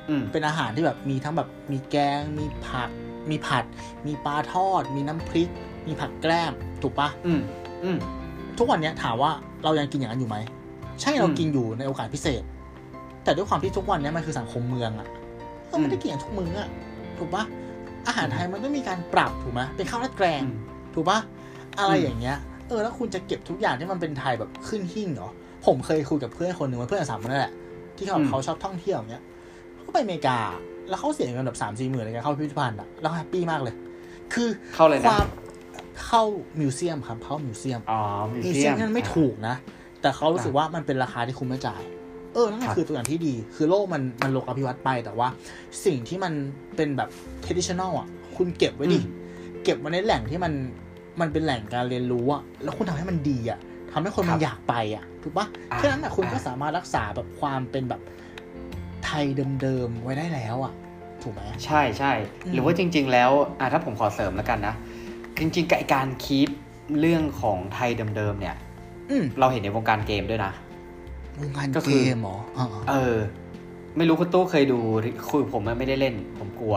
Speaker 2: อืม
Speaker 1: เป็นอาหารที่แบบมีทั้งแบบมีแกง มีผัก มีผัด มีปลาทอด มีน้ำพริก มีผักแกล้มถูกปะ
Speaker 2: อืมอืม
Speaker 1: ทุกวันเนี้ยถามว่าเรายังกินอย่างนั้นอยู่ไหม ใช่เรา
Speaker 2: อืม
Speaker 1: กินอยู่ในโอกาสพิเศษ แต่ด้วยความที่ทุกวันเนี้ยมันคือสังคมเมืองอะเราไม่ได้กินอย่างทุกมื้ออะถูกปะอาหารไทยมันต้องมีการปรับถูกไหมเป็นข้าวราดแกง
Speaker 2: อืม
Speaker 1: ถูกปะอะไร
Speaker 2: อืม
Speaker 1: อย่างเงี้ย เออแล้วคุณจะเก็บทุกอย่างที่มันเป็นไทยแบบขึ้นหิ้งเหรอผมเคยคุยกับเพื่อนคนหนึ่งเพื่อนสามคนนั่นแหละที่เขา
Speaker 2: อืม
Speaker 1: เขาชอบท่องเที่ยวอย่างเงี้ยเขาไปอเมริกา แล้วเขาเสียเงินแบบสามสี่หมื่นในการเข้าพิพิธภัณฑ์อะแล้ว happy มากเลย คือ
Speaker 2: เข้าเลยนะค
Speaker 1: วามเข้า museum ครับเข้า museum
Speaker 2: อ๋อ museum
Speaker 1: museum นั่นไม่ถูกนะ แต่เขารู้สึกว่ามันเป็นราคาที่คุ้มไม่จ่าย เออนั่น
Speaker 2: ครับ
Speaker 1: คือตัวอย่างที่ดี คือโลกมันมันโลกอภิวัตน์ไปแต่ว่า สิ่งที่มันเป็นแบบ traditional อะ คุณเก็บไว้ดิ เก็บไว้ในแหล่งที่มันมันเป็นแหล่งการเรียนรู้อะแล้วคุณทำให้มันดีอะทำให้คนมันอยากไปอะถูกปะ
Speaker 2: อ่า
Speaker 1: แค่นั้นอะคุณก็
Speaker 2: อ่า
Speaker 1: สามารถรักษาแบบความเป็นแบบไทยเดิมๆไว้ได้แล้วอะถูกไหม
Speaker 2: ใช่ใช่
Speaker 1: อืม
Speaker 2: หรือว่าจริง ๆ แล้วอะถ้าผมขอเสริมแล้วกันนะจริงๆกับไอ้การคีปเรื่องของไทยเดิมๆเนี่ย
Speaker 1: อืม
Speaker 2: เราเห็นในวงการเกมด้วยนะ
Speaker 1: วงการ
Speaker 2: ก็
Speaker 1: เก
Speaker 2: คือ
Speaker 1: มเหรออ่า
Speaker 2: เออ ไม่รู้คุณตู้เคยดูคือผมไม่ได้เล่น ผมกลัว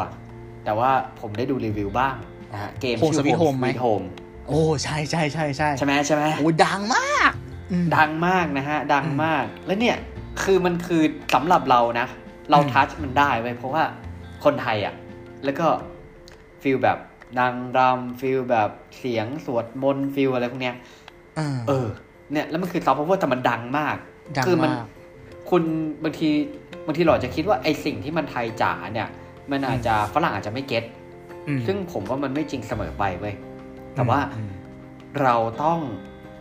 Speaker 2: แต่ว่าผมได้ดูรีวิวบ้างนะฮะเกม
Speaker 1: โฮมสวิตโฮมไหม
Speaker 2: โฮม
Speaker 1: โอ้ใช่ใช่ใช่ใช่
Speaker 2: ใช่ไหมใช่ไหม
Speaker 1: โอ้ดังมากอืม
Speaker 2: ดังมากนะฮะ ดังมากแล้วเนี่ยคือมันคือสำหรับเรานะ เรา
Speaker 1: อืม
Speaker 2: touch มันได้เว้ยเพราะว่าคนไทยอะ แล้วก็ feel แบบนางรำ feel แบบเสียงสวดมนต์ feel อะไรพวกเนี้ย
Speaker 1: อ่า
Speaker 2: เออ เนี่ย แล้วมันคือซอฟต์พาวเวอร์แต่มันดังมาก
Speaker 1: ดัง
Speaker 2: คือมัน
Speaker 1: มาก
Speaker 2: คุณบางทีบางทีเราอาจจะคิดว่าไอสิ่งที่มันไทยจ๋าเนี่ย มันอาจจะฝรั่งอาจจะไม่ get
Speaker 1: อืม
Speaker 2: ซึ่งผมว่ามันไม่จริงเสมอไปเว้ยแต่ว่า
Speaker 1: อืม
Speaker 2: เราต้อง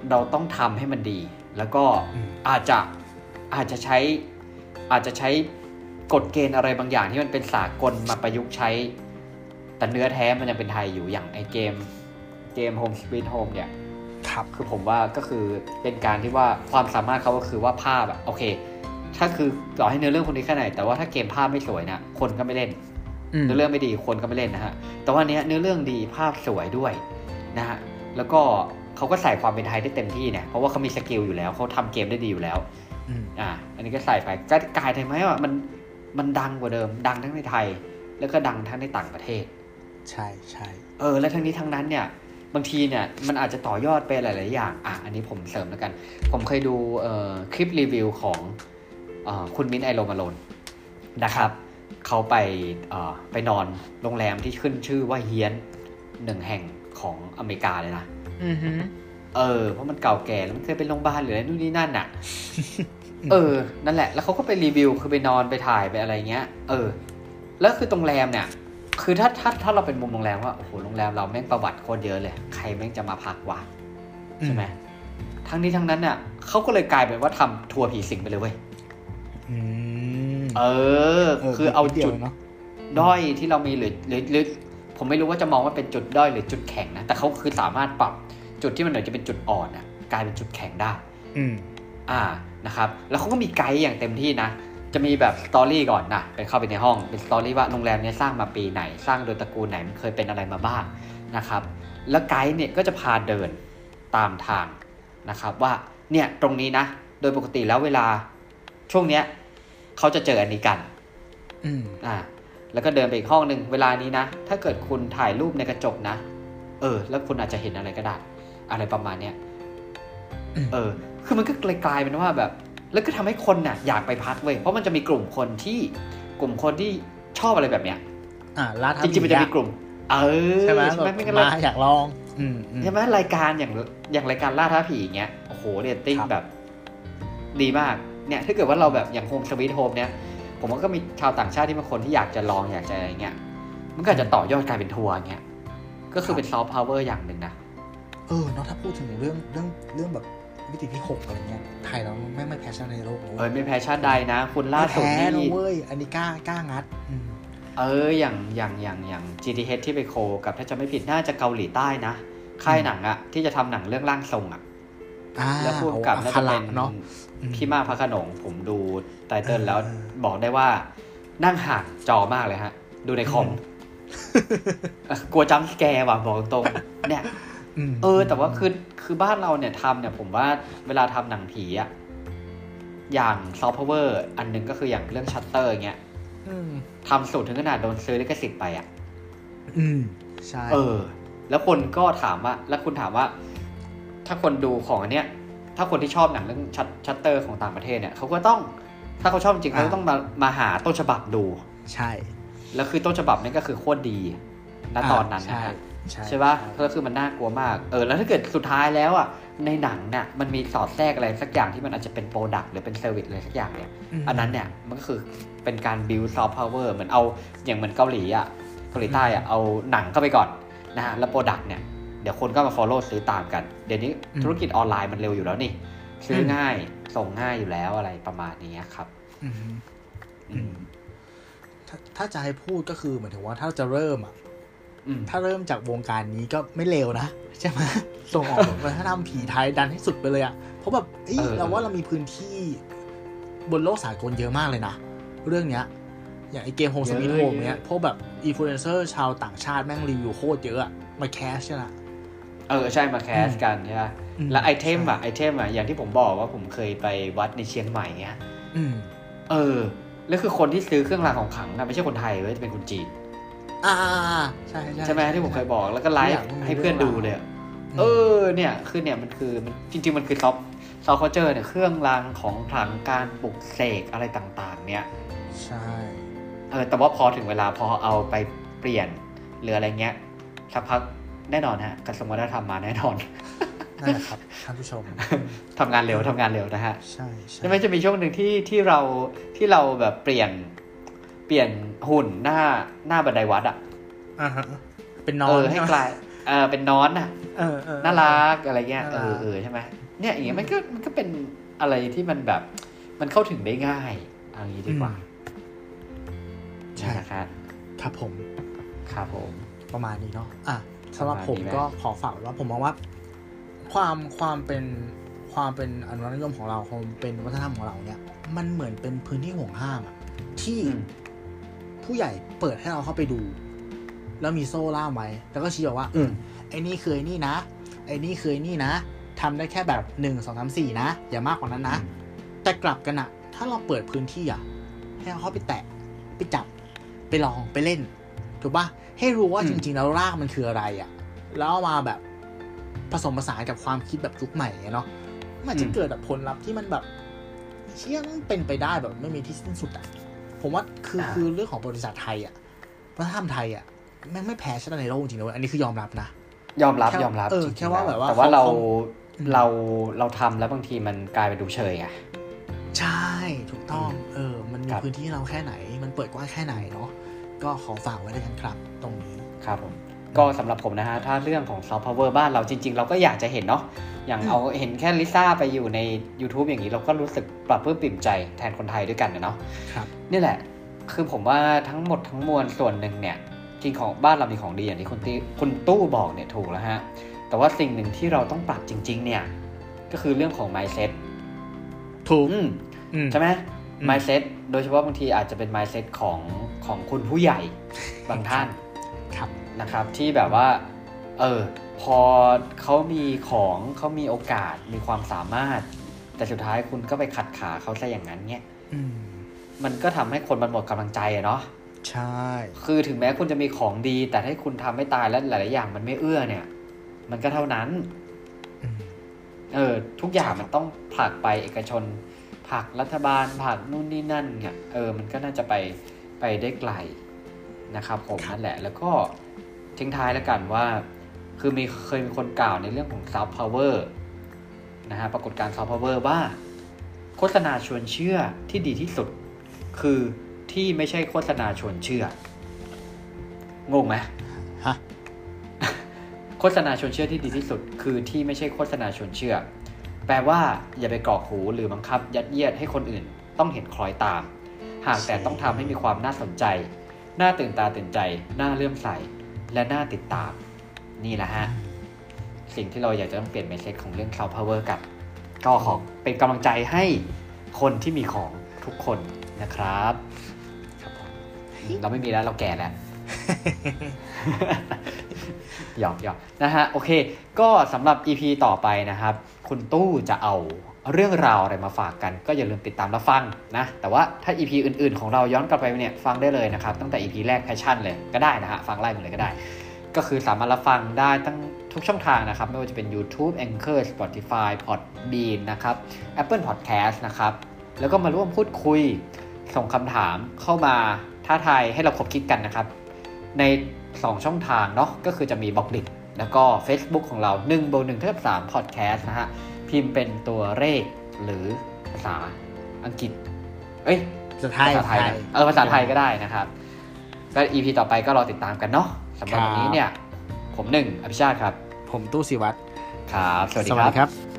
Speaker 2: เราต้องทำให้มันดี แล้วก็
Speaker 1: อืม
Speaker 2: อาจจะอาจจะใช้อาจจะใช้กฎเกณฑ์อะไรบางอย่างที่มันเป็นสากลมาประยุกต์ใช้ แต่เนื้อแท้มันยังเป็นไทยอยู่อย่างไอเกมเกม Home Sweet Home เนี่ย
Speaker 1: ครับ
Speaker 2: คือผมว่าก็คือเป็นการที่ว่าความสามารถเขาก็คือว่าภาพอะโอเค ถ้าคือต่อให้เนื้อเรื่องคนนี้แค่ไหน แต่ว่าถ้าเกมภาพไม่สวยนะคนก็ไม่เล่น
Speaker 1: อืม
Speaker 2: เนื้อเรื่องไม่ดีคนก็ไม่เล่นนะฮะแต่ว่าเนี้ยเนื้อเรื่องดีภาพสวยด้วยนะฮะแล้วก็เขาก็ใส่ความเป็นไทยได้เต็มที่เนี่ยเพราะว่าเขามีสกิลอยู่แล้วเขาทำเกมได้ดีอยู่แล้ว
Speaker 1: อืม
Speaker 2: อ่า อันนี้ก็ใส่ไปก็กลายเป็นไหมว่ามันมันดังกว่าเดิม ดังทั้งในไทย แล้วก็ดังทั้งในต่างประเทศ
Speaker 1: ใช่ใช่
Speaker 2: เออ และทั้งนี้ทั้งนั้นเนี่ย บางทีเนี่ยมันอาจจะต่อยอดไปหลาย ๆ อย่าง อะ อันนี้ผมเสริมแล้วกัน ผมเคยดูเอ่อคลิปรีวิวของเออคุณมิ้นท์ไอโรมาโลนนะครับ เขาไปเอ่อไปนอนโรงแรมที่ขึ้นชื่อว่าเฮียนหนึ่งแห่งของอเมริกาเลยนะ
Speaker 1: อือฮึ
Speaker 2: เออ เพราะมันเก่าแก่แล้วมันเคยเป็นโรงพยาบาลหรืออะไรนู่นนี่นั่นอะ เออ นั่นแหละ แล้วเขาก็ไปรีวิวคือไปนอนไปถ่ายไปอะไรเงี้ย เออ แล้วคือโรงแรมเนี่ย คือถ้าถ้าถ้าเราเป็นมุมโรงแรมว่าโอ้โหโรงแรมเราแม่งประวัติโคตรเยอะเลย ใครแม่งจะมาพักวะใช่ไหมทั้งนี้ทั้งนั้นเนี่ยเขาก็เลยกลายเป็นว่าทำทัวร์ผีสิงไปเลยเว้ย
Speaker 1: อืม
Speaker 2: เออ คือเอา
Speaker 1: ดียว
Speaker 2: จุด
Speaker 1: เนาะ
Speaker 2: ด้อยที่เรามีหรือหรือหรือผมไม่รู้ว่าจะมองว่าเป็นจุดด้อยหรือจุดแข็งนะ แต่เขาคือสามารถปรับจุดที่มันเหมือนจะเป็นจุดอ่อนน่ะกลายเป็นจุดแข็งได้
Speaker 1: อืม
Speaker 2: อ่านะครับ แล้วเขาก็มีไกด์อย่างเต็มที่นะ จะมีแบบสตอรี่ก่อนนะไปเข้าไปในห้องเป็นสตอรี่ว่าโรงแรมเนี้ยสร้างมาปีไหน สร้างโดยตระกูลไหนมันเคยเป็นอะไรมาบ้างนะครับ แล้วไกด์เนี่ยก็จะพาเดินตามทางนะครับว่าเนี่ยตรงนี้นะ โดยปกติแล้วเวลาช่วงเนี้ยเขาจะเจออันนี้กัน
Speaker 1: อืม
Speaker 2: อ่า แล้วก็เดินไปอีกห้องหนึ่งเวลานี้นะ ถ้าเกิดคุณถ่ายรูปในกระจกนะ เออ แล้วคุณอาจจะเห็นอะไรก็ได้ อะไรประมาณเนี้ย
Speaker 1: อืม
Speaker 2: เออ คือมันก็กลายเป็นว่าแบบ แล้วก็ทำให้คนน่ะอยากไปพักเว้ยเพราะมันจะมีกลุ่มคนที่กลุ่มคนที่ชอบอะไรแบบเนี้ย
Speaker 1: อ่าล่าท้า
Speaker 2: จริงๆมันจะมีกลุ่ม เออ
Speaker 1: ใช่ไหม
Speaker 2: ใช่ไหม
Speaker 1: แบบ
Speaker 2: ไม่งั้น
Speaker 1: มา
Speaker 2: เรา
Speaker 1: อยากลองอืมอืม
Speaker 2: ใช่ไหมรายการอย่างอย่างรายการล่าท้าผีอย่างเงี้ยโอ้โหเรตติ้ง
Speaker 1: ครับ
Speaker 2: แบบ ดีมากเนี่ยถ้าเกิดว่าเราแบบอย่าง Home Sweet Home เนี่ยผมว่าก็มีชาวต่างชาติที่บางคนที่อยากจะลองอยากจะอะไรเงี้ยมันก็อาจจะต่อยอดกลายเป็นทัวร์เงี้ยก็คือเป็นซอฟต์พาวเวอร์อย่างหนึ่งนะ
Speaker 1: เออเนาะถ้าพูดถึงเรื่องเรื่องเรื่องแบบ วิถีที่หกอะไรเงี้ยไทยเราไม่ไม่แพ้ชาติในโลกนะ
Speaker 2: เอ
Speaker 1: เว้
Speaker 2: ยไม่แพ้ชาติใดนะคุณล่า
Speaker 1: ไม่
Speaker 2: สุด
Speaker 1: แพ้นะ
Speaker 2: นี่
Speaker 1: เว้ยอันนี้กล้ากล้างัดอืม
Speaker 2: เอออย่างอย่างอย่างอย่าง GTH ที่ไปโคกับถ้าจะไม่ผิดน่าจะเกาหลีใต้นะค่ายหนังอะที่จะทำหนังเรื่องร่างทรงอะ
Speaker 1: อ่า
Speaker 2: แล้วพูดกับ
Speaker 1: เอา
Speaker 2: น่า
Speaker 1: คา
Speaker 2: จะ
Speaker 1: ระ
Speaker 2: เป็น
Speaker 1: เนาะอืม
Speaker 2: พี่มากพระโขนงผมดูไตเติลแล้ว
Speaker 1: เออ
Speaker 2: บอกได้ว่า นั่งห่างจอมากเลยฮะ ดูในคอมเออกลัวจัมป์สแกร์ว่ะบอกตรงๆเนี่ย
Speaker 1: ม
Speaker 2: เออ แต่ว่าคือคือบ้านเราเนี่ยทำเนี่ย ผมว่าเวลาทำหนังผีอะอย่างซอฟต์พาวเวอร์อันหนึงก็คืออย่างเรื่องชัตเตอร์เงี้ย
Speaker 1: อืม
Speaker 2: ทำสุดถึงขนาดโดนซื้อลิขสิทธิ์ไปอะ
Speaker 1: อืม ใช่
Speaker 2: เออ แล้วคนก็ถามว่า แล้วคุณถามว่า ถ้าคนดูของอันเนี้ย ถ้าคนที่ชอบหนังเรื่องชัตชัตเตอร์ของต่างประเทศเนี่ย เขาก็ต้อง ถ้าเขาชอบจริงเขาก็ต้องมามาหาต้นฉบับดู
Speaker 1: ใช่
Speaker 2: แล้วคือต้นฉบับนี่ก็คือโคตรดี ณ ตอนนั้นนะ
Speaker 1: ใช่
Speaker 2: ฮะ
Speaker 1: ใช่
Speaker 2: ใช่ปะแล้วคือมันน่ากลัวมาก เออ แล้วถ้าเกิดสุดท้ายแล้วอะ ในหนังเนี่ยมันมีสอดแทรกอะไรสักอย่างที่มันอาจจะเป็น product หรือเป็น service อะไรสักอย่างเนี่ยอันนั้นเนี่ยมันก็คือเป็นการ build soft power เหมือนเอาอย่างเหมือนเกาหลีอะ เกาหลีใต้อะเอาหนังเข้าไปก่อนนะฮะ แล้ว product เนี่ยเดี๋ยวคนก็มา follow ซื้อตามกัน เดี๋ยวนี้ธุรกิจออนไลน์มันเร็วอยู่แล้วนี่ ซื้อง่ายส่งง่ายอยู่แล้วอะไรประมาณนี้ครับ
Speaker 1: อืม
Speaker 2: อืม
Speaker 1: ถ้าถ้าจะให้พูดก็คือเหมือนถึงว่าถ้าจะเริ่มอะ
Speaker 2: อืม
Speaker 1: ถ้าเริ่มจากวงการนี้ก็ไม่เลวนะใช่ไหมส่งออกแบบวัฒนธรรมผีไทยดันให้สุดไปเลยอะเพราะแบบเอ้ย
Speaker 2: เออ
Speaker 1: เราว่าเรามีพื้นที่บนโลกสากลเยอะมากเลยนะ เรื่องเนี้ย อย่างไอเกม Home Sweet Home เนี้ยพวกแบบอินฟลูเอนเซอร์ชาวต่างชาติแม่งรีวิวโคตรเยอะอะมา cast ใช่ไหม
Speaker 2: เออ ใช่มา cast กันใช่ปะ
Speaker 1: อืม
Speaker 2: แล้ว item อะ item อะอย่างที่ผมบอกว่าผมเคยไปวัดในเชียงใหม่เงี้ย
Speaker 1: อืม
Speaker 2: เออ แล้วคือคนที่ซื้อเครื่องรางของขลังนะไม่ใช่คนไทยเว้ยจะเป็นคนจีน
Speaker 1: อ่าใช่ใช่
Speaker 2: ใช่ไหมที่ผมเคยบอกแล้วก็ไล
Speaker 1: อยา
Speaker 2: ฟ์
Speaker 1: กให้มัน
Speaker 2: ให้เพื่อนดูเลยอะเออเนี่ยคือเนี่ยมันคือมันจริง ๆ มันคือซอฟต์พาวเวอร์เนี่ยเครื่องรางของขลังการปลุกเสกอะไรต่างๆ เนี่ย
Speaker 1: ใช่
Speaker 2: เออแต่ว่าพอถึงเวลาพอเอาไปเปลี่ยนหรืออะไรเงี้ยสักพักแน่นอนฮะกระทรวงวัฒนธรรมมาแน่นอน
Speaker 1: นั่นแหละครับท่านผู้ชม
Speaker 2: ทำงานเร็วทำงานเร็วนะฮะ
Speaker 1: ใช่ใช่
Speaker 2: ใช่ไหมจะมีช่วงหนึ่งที่ที่เราที่เราแบบเปลี่ยน เปลี่ยนหุ่นหน้าหน้าบันไดวัดอะ
Speaker 1: อ่าฮะเป็นนอ
Speaker 2: เอนอให้กลายเออเป็นนอนน่ะ
Speaker 1: เออเออ
Speaker 2: น่ารักอะไรเงี้ย
Speaker 1: น่า
Speaker 2: เอ
Speaker 1: รั
Speaker 2: อกเออใช่ไหมเนี่ยอย่างเงี้ยมันก็มันก็เป็นอะไรที่มันแบบ มันเข้าถึงได้ง่ายเอางี้ดีกว่า
Speaker 1: ใช่
Speaker 2: นะครับ
Speaker 1: ครับผม
Speaker 2: ครับผม
Speaker 1: ประมาณนี้เนาะอะสำหรับผม
Speaker 2: ประมาณนี้ไหม
Speaker 1: ก็ขอฝากไว้ว่าผมมองว่า ความความเป็นความเป็นอนุรักษ์นิยมของเราความเป็นวัฒนธรรมของเราเนี่ย มันเหมือนเป็นพื้นที่ห่วงห้ามอะที่
Speaker 2: อืม
Speaker 1: ผู้ใหญ่เปิดให้เราเข้าไปดู แล้วมีโซ่ล่ามไว้แล้วก็ชี้บอกว่า
Speaker 2: อืม
Speaker 1: ไอ้นี่คือไอ้นี่นะ ไอ้นี่คือไอ้นี่นะทำได้แค่แบบหนึ่งสองสามสี่นะ อย่ามากกว่านั้นนะ แต่กลับกันอะถ้าเราเปิดพื้นที่อะให้เราเข้าไปแตะ ไปจับ ไปลองไปเล่น ถูกปะให้รู้ว่า
Speaker 2: อืม
Speaker 1: จริง ๆ แล้วรากมันคืออะไรอะแล้วเอามาแบบผสมผสานกับความคิดแบบยุคใหม่เนาะมันจะเกิดแบบผลลัพธ์ที่มันแบบเชื่อมันเป็นไปได้แบบไม่มีที่สิ้นสุดอะ ผมว่าคือคือเรื่องของบริษัทไทยอะวัฒนธรรมไทยอะแม่งไม่แพ้ชาติในโลกจริงๆนะเว้ยอันนี้คือยอมรับนะ
Speaker 2: ยอมรับ
Speaker 1: แค่
Speaker 2: ยอมรับ
Speaker 1: เออ
Speaker 2: จริงๆ
Speaker 1: แค่ว่าแบบว่า
Speaker 2: แต่ว่าเรา
Speaker 1: เขา
Speaker 2: เราเราทำแล้วบางทีมันกลายเป็นดูเฉยอะ
Speaker 1: ใช่ถูกต้อง เออ มันมี
Speaker 2: ครับ
Speaker 1: พื้นที่ให้เราแค่ไหน มันเปิดกว้างแค่ไหนเนาะก็ขอฝากไว้ด้วยกันครับ ตรงนี้
Speaker 2: ครับผม ก็สำหรับผมนะฮะถ้าเรื่องของซอฟต์พาวเวอร์บ้านเราจริง ๆ เราก็อยากจะเห็นเนาะอย่าง
Speaker 1: อืม
Speaker 2: เอาเห็นแค่ลิซ่าไปอยู่ใน YouTube อย่างนี้เราก็รู้สึกปรับเพื่อปริ่มใจแทนคนไทยด้วยกันนะเนาะ
Speaker 1: ครับ
Speaker 2: นี่แหละ คือผมว่าทั้งหมดทั้งมวลส่วนหนึ่งเนี่ยจริงของบ้านเรามีของดีอย่างที่คุณตีคุณตู้บอกเนี่ยถูกแล้วฮะแต่ว่าสิ่งหนึ่งที่เราต้องปรับจริง ๆ เนี่ย ก็คือเรื่องของ mindset
Speaker 1: ถูก
Speaker 2: อืม
Speaker 1: อืม
Speaker 2: ใช่ไหม
Speaker 1: อืม
Speaker 2: mindset โดยเฉพาะบางทีอาจจะเป็น mindset ของของคุณผู้ใหญ่บางท่าน
Speaker 1: ครับ
Speaker 2: นะครับที่แบบว่าเออพอเขามีของเขามีโอกาสมีความสามารถ แต่สุดท้ายคุณก็ไปขัดขาเขาซะอย่างนั้นเนี่ย
Speaker 1: อืม
Speaker 2: มันก็ทำให้คนมันหมดกำลังใจอะเนาะ
Speaker 1: ใช่
Speaker 2: คือถึงแม้คุณจะมีของดี แต่ถ้าคุณทำไม่ตายแล้วหลาย ๆ อย่างมันไม่เอื้อเนี่ย มันก็เท่านั้น
Speaker 1: อืม
Speaker 2: เออทุกอย่าง
Speaker 1: ใช่ครับ
Speaker 2: มันต้องผลักไปเอกชนผลักรัฐบาลผลักนู่นนี่นั่นเนี่ยเออมันก็น่าจะไปไปได้ไกลนะครับผมนั่นแหละ แล้วก็ ทิ้งท้ายแล้วกันว่า คือมีเคยมีคนกล่าวในเรื่องของซอฟต์พาวเวอร์นะฮะปรากฏการณ์ซอฟต์พาวเวอร์ว่า โฆษณาชวนเชื่อที่ดีที่สุด คือที่ไม่ใช่โฆษณาชวนเชื่องงไหม
Speaker 1: ฮะ
Speaker 2: โฆษณาชวนเชื่อที่ดีที่สุด คือที่ไม่ใช่โฆษณาชวนเชื่อ แปลว่าอย่าไปกรอกหูหรือบังคับ ยัดเยียดให้คนอื่น ต้องเห็นคล้อยตาม หากแต่ต้องทำให้มีความน่าสนใจ น่าตื่นตาตื่นใจ น่าเลื่อมใส และน่าติดตามนี่แหละฮะ สิ่งที่เราอยากจะต้องเปลี่ยนเมสเซจของเรื่อง cloud power กัน ก็ขอเป็นกำลังใจให้คนที่มีของทุกคนนะครับ
Speaker 1: ครับผม
Speaker 2: เราไม่มีแล้วเราแก่แล้วหยอกหยอกนะฮะ โอเค ก็สำหรับ EP ต่อไปนะครับ คุณตู้จะเอา เรื่องราวอะไรมาฝากกันก็อย่าลืมติดตามรับฟังนะ แต่ว่าถ้า EP อื่นๆ ของเราย้อนกลับไปเนี่ยฟังได้เลยนะครับ ตั้งแต่ EP แรกแพชชั่นเลยก็ได้นะฮะฟังไล่มาเลยก็ได้ ก็คือสามารถรับฟังได้ตั้งทุกช่องทางนะครับ ไม่ว่าจะเป็น YouTube Anchor Spotify Podbean นะครับ Apple Podcast นะครับ แล้วก็มาร่วมพูดคุยส่งคำถามเข้ามาท้าทายให้เราคบคิดกันนะครับ ใน 2 ช่องทางเนาะก็คือจะมีบล็อกดิแล้วก็ Facebook ของเรา1บวก1เท่ากับ3 Podcast นะฮะ พิมพ์เป็นตัวเลขหรือภาษาอังกฤษ เอ้ย
Speaker 1: จะไทย
Speaker 2: ภาษาไทยนะเออภาษาไทยก็ได้นะครับ ก็ EP ต่อไปก็รอติดตามกันเนาะสำหรับวันนี้เนี่ย ผมหนึ่งอภิชาติครับ
Speaker 1: ผมตู้สิวัตร
Speaker 2: ครับ สวัสดี
Speaker 1: ส
Speaker 2: ค
Speaker 1: วัส
Speaker 2: รับ
Speaker 1: ดีครับ